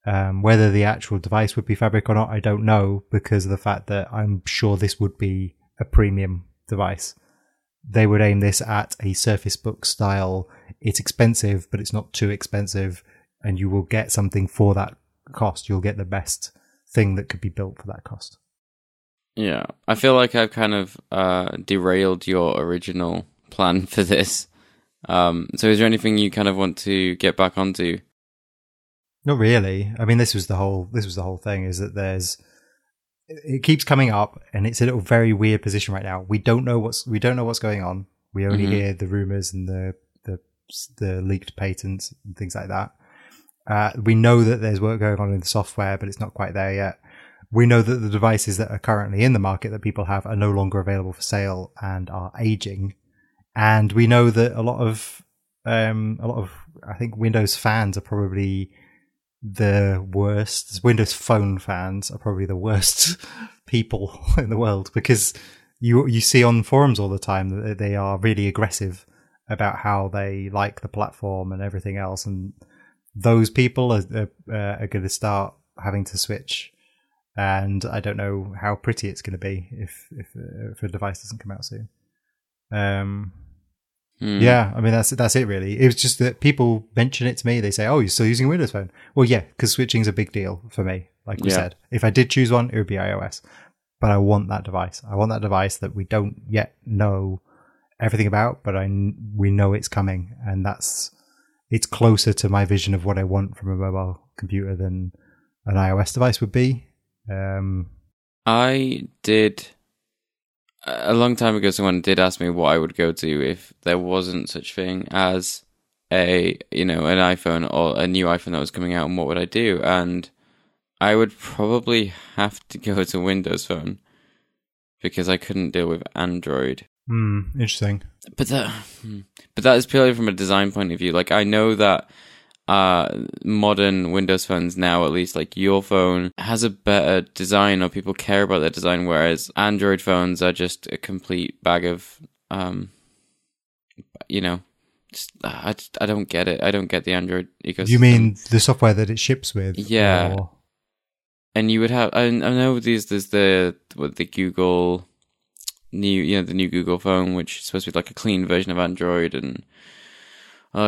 um, whether the actual device would be fabric or not i don't know because of the fact that i'm sure this would be a premium device they would aim this at a surface book style it's expensive, but it's not too expensive, and you will get something for that cost. You'll get the best thing that could be built for that cost. Yeah, I feel like I've kind of uh, derailed your original plan for this. Um, so, is there anything you kind of want to get back onto? Not really. I mean, this was the whole. This was the whole thing. Is that there's it keeps coming up, and it's in a very weird position right now. We don't know what's we don't know what's going on. We only mm-hmm. hear the rumors and the the leaked patents and things like that. Uh, we know that there's work going on in the software, but it's not quite there yet. We know that the devices that are currently in the market that people have are no longer available for sale and are aging. And we know that a lot of, um, a lot of, I think Windows fans are probably the worst. Windows Phone fans are probably the worst people in the world because you you see on forums all the time that they are really aggressive about how they like the platform and everything else, and those people are, are, uh, are going to start having to switch. And I don't know how pretty it's going to be if if, uh, if a device doesn't come out soon. Um, mm. Yeah, I mean that's that's it really. It was just that people mention it to me. They say, "Oh, you're still using a Windows Phone?" Well, yeah, because switching is a big deal for me. Like we yeah. said, if I did choose one, it would be iOS. But I want that device. I want that device that we don't yet know everything about, but I we know it's coming, and that's it's closer to my vision of what I want from a mobile computer than an iOS device would be. Um, I did a long time ago. Someone did ask me what I would go to if there wasn't such thing as a you know an iPhone or a new iPhone that was coming out, and what would I do? And I would probably have to go to Windows Phone because I couldn't deal with Android. Hmm, interesting. But that, hmm, but that is purely from a design point of view. Like I know that uh, modern Windows phones now, at least like your phone, has a better design, or people care about their design, whereas Android phones are just a complete bag of, um, you know, just, I, I don't get it. I don't get the Android ecosystem. You mean the software that it ships with? Yeah. Or? And you would have, I, I know these, there's the, what, the Google new, you know, the new Google phone, which is supposed to be like a clean version of Android, and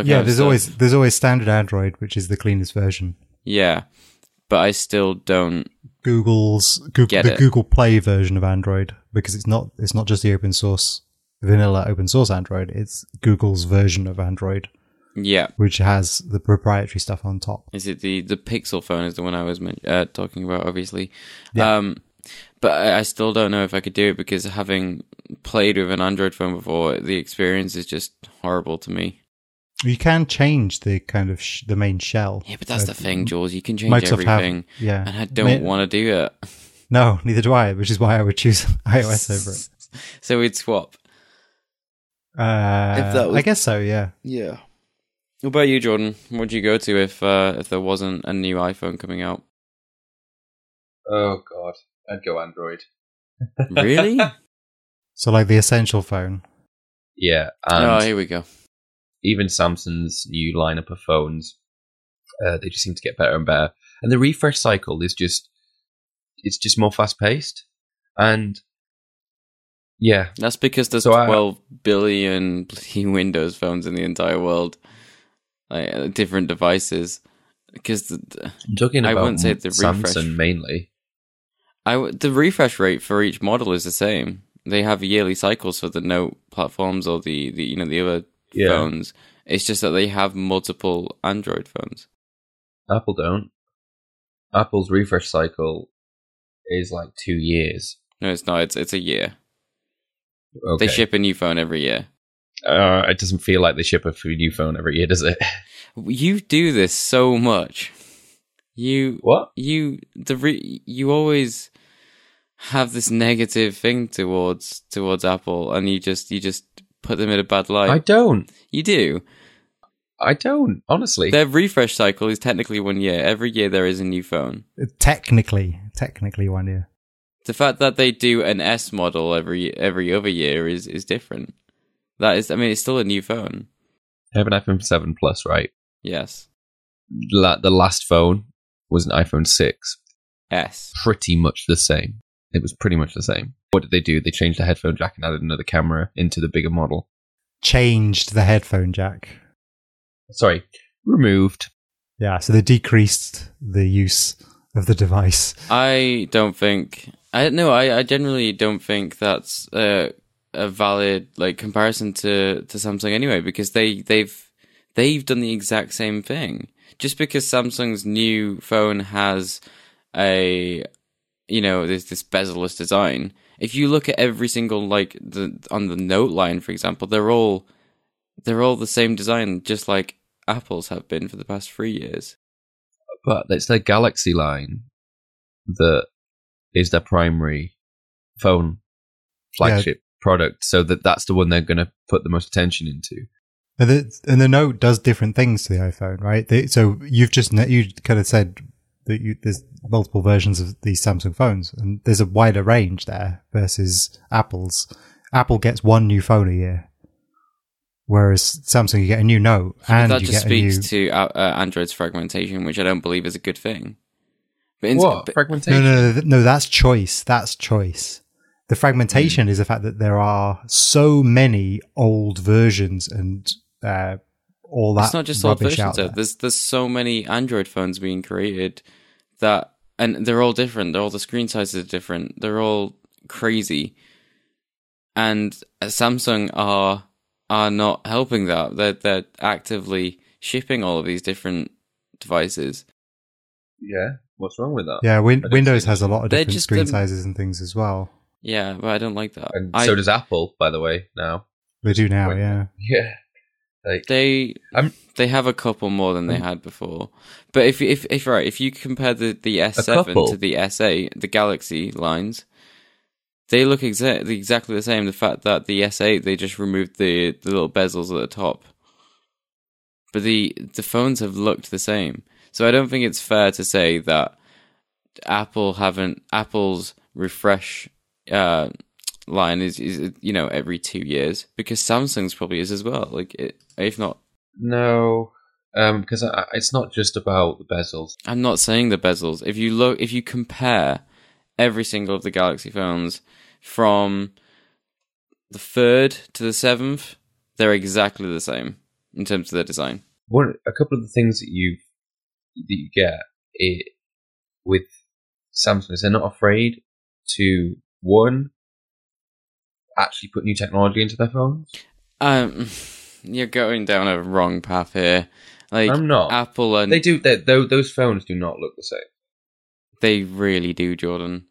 yeah, there's always there's always standard Android, which is the cleanest version. Yeah, but I still don't. Google's Google, the it. Google Play version of Android because it's not it's not just the open source vanilla open source Android. It's Google's version of Android. Yeah, which has the proprietary stuff on top. Is it the the Pixel phone? Is the one I was uh, talking about? Obviously, yeah. Um, but I still don't know if I could do it because having played with an Android phone before, the experience is just horrible to me. You can change the kind of sh- the main shell. Yeah, but that's uh, the thing, Jules. You can change Microsoft everything. Have, yeah, and I don't want to do it. No, neither do I. Which is why I would choose iOS over it. so we'd swap. Uh, was... I guess so. Yeah. Yeah. What about you, Jordan? What'd you go to if uh, if there wasn't a new iPhone coming out? Oh God, I'd go Android. really? So, like the essential phone. Yeah. oh, here we go. Even Samsung's new lineup of phones, uh, they just seem to get better and better. And the refresh cycle is just, it's just more fast paced. And Yeah, That's because there's So I- 12 billion Windows phones in the entire world, like uh, different devices. Because I'm talking I wouldn't say the Samsung refresh- mainly. I w- the refresh rate for each model is the same. They have yearly cycles for the Note platforms or the, the you know the other Yeah. phones. It's just that they have multiple Android phones. Apple don't. Apple's refresh cycle is like two years. No, it's not. It's it's a year. Okay. They ship a new phone every year. Uh, it doesn't feel like they ship a new phone every year, does it? You do this so much. You what? you the re- you always have this negative thing towards towards Apple, and you just you just put them in a bad light. I don't. you do. I don't. Honestly. Their refresh cycle is technically one year. Every year there is a new phone. Technically, technically one year. The fact that they do an S model every every other year is is different. That is, I mean, it's still a new phone. I have an iPhone 7 Plus, right? Yes, La- the last phone was an iPhone 6. S. Pretty much the same. It was pretty much the same. What did they do? They changed the headphone jack and added another camera into the bigger model. Changed the headphone jack. Sorry, removed. Yeah, so they decreased the use of the device. I don't think. I no. I, I generally don't think that's uh, a valid like comparison to to Samsung anyway because they they've they've done the exact same thing. Just because Samsung's new phone has a you know this this bezel-less design. If you look at every single like the on the Note line, for example, they're all they're all the same design, just like Apple's have been for the past three years. But it's their Galaxy line that is their primary phone flagship product. So that that's the one they're going to put the most attention into. And the, and the Note does different things to the iPhone, right? They, so you've just you kind of said that you, there's multiple versions of these Samsung phones, and there's a wider range there versus Apple's. Apple gets one new phone a year, whereas Samsung you get a new Note and that you just get a new. speaks to uh, uh, Android's fragmentation, which I don't believe is a good thing. But in- what but- fragmentation? No, no, no, no, that's choice. That's choice. The fragmentation is the fact that there are so many old versions and uh, all that. it's not just old rubbish versions. out there. There's there's so many Android phones being created that, and they're all different. They're all the screen sizes are different. They're all crazy, and uh, Samsung are are not helping that. They're they're actively shipping all of these different devices. yeah. What's wrong with that? Yeah, win- Windows has a lot of different screen um, sizes and things as well. Yeah, but I don't like that. And I, so does Apple, by the way. Now, They do now, Wait. yeah. yeah. Like They I'm- they have a couple more than they had before. But if if if right, if you compare the the S7 to the S8, the Galaxy lines, they look exactly exactly the same. The fact that the S8 they just removed the the little bezels at the top, but the the phones have looked the same. So I don't think it's fair to say that Apple haven't Apple's refresh uh, line is is you know every two years because Samsung's probably is as well. Like it, if not no, um, because I- it's not just about the bezels. I'm not saying the bezels. If you look, if you compare every single of the Galaxy phones from the third to the seventh, they're exactly the same in terms of their design. One, a couple of the things that you that you get it, with Samsung is they're not afraid to one actually put new technology into their phones. Um, you're going down a wrong path here. Like I'm not. Apple and they do. They, those phones do not look the same. They really do, Jordan.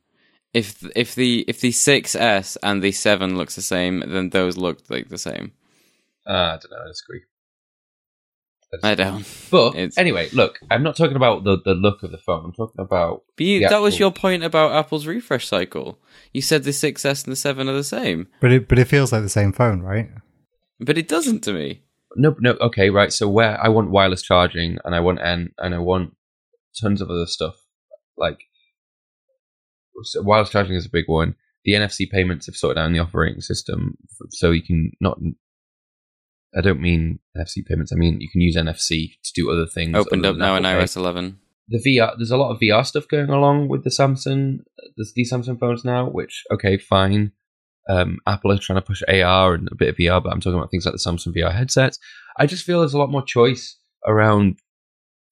If if the if the 6S and the 7 looks the same, then those look like the same. Uh, I don't know. I disagree. I don't. But It's- anyway, look, I'm not talking about the, the look of the phone. I'm talking about But you, The that was your point about Apple's refresh cycle. You said the 6S and the 7 are the same, But it but it feels like the same phone, right? but it doesn't to me. no, no. Okay, right. So where I want wireless charging, and I want and and I want tons of other stuff like so wireless charging is a big one. The NFC payments have sorted out in the operating system, so you can not. I don't mean NFC payments. I mean you can use NFC to do other things. Opened other up now in iOS 11. the VR. There's a lot of VR stuff going along with the Samsung, the, these Samsung phones now. Which okay, fine. Um, Apple are trying to push AR and a bit of VR, but I'm talking about things like the Samsung VR headsets. I just feel there's a lot more choice around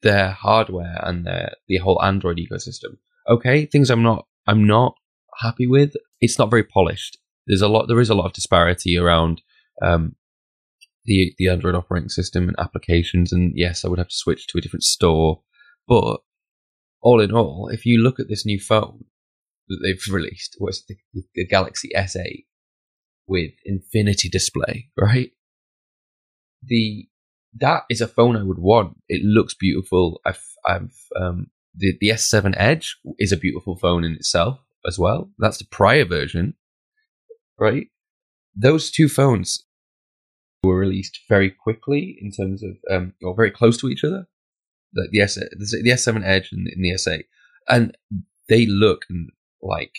their hardware and their the whole Android ecosystem. Okay, things I'm not I'm not happy with. It's not very polished. There's a lot. There is a lot of disparity around um, the the Android operating system and applications. And yes, I would have to switch to a different store. But all in all, if you look at this new phone that they've released, what's the, the Galaxy S8 with Infinity Display, right? The that is a phone I would want. It looks beautiful. I've I've um, the the S7 Edge is a beautiful phone in itself as well. That's the prior version, right? Those two phones were released very quickly in terms of, um, or very close to each other. The, the, S, the S7 Edge and the, and the S8. And they look like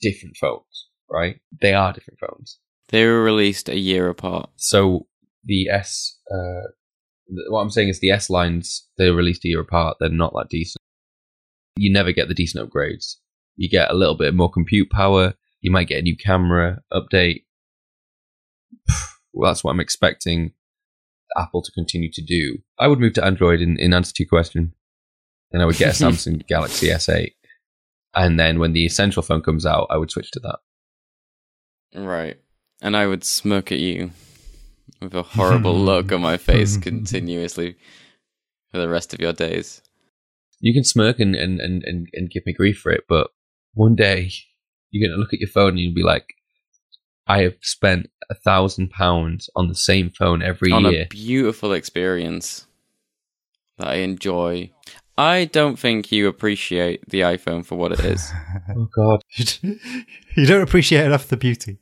different phones, right? They are different phones. They were released a year apart. So the S, uh, what I'm saying is the S lines, they were released a year apart. They're not that decent. You never get the decent upgrades. You get a little bit more compute power. You might get a new camera update well, that's what I'm expecting Apple to continue to do. I would move to Android in, in answer to your question. And I would get a Samsung Galaxy S8. And then when the essential phone comes out, I would switch to that. Right. And I would smirk at you with a horrible look on my face continuously for the rest of your days. You can smirk and, and, and, and, and give me grief for it, but one day you're going to look at your phone and you'll be like, I have spent a thousand pounds on the same phone every on year. a beautiful experience that I enjoy. I don't think you appreciate the iPhone for what it is. oh God, you don't appreciate enough the beauty.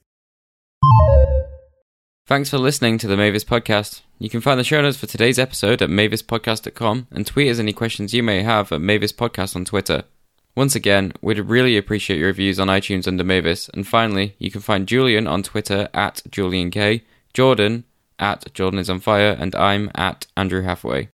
Thanks for listening to the Mavis podcast. You can find the show notes for today's episode at mavispodcast.com and tweet us any questions you may have at Mavis Podcast on Twitter. Once again, we'd really appreciate your reviews on iTunes under Mavis. And finally, you can find Julian on Twitter at JulianK, Jordan at Jordan is on fire, and I'm at Andrew Halfway.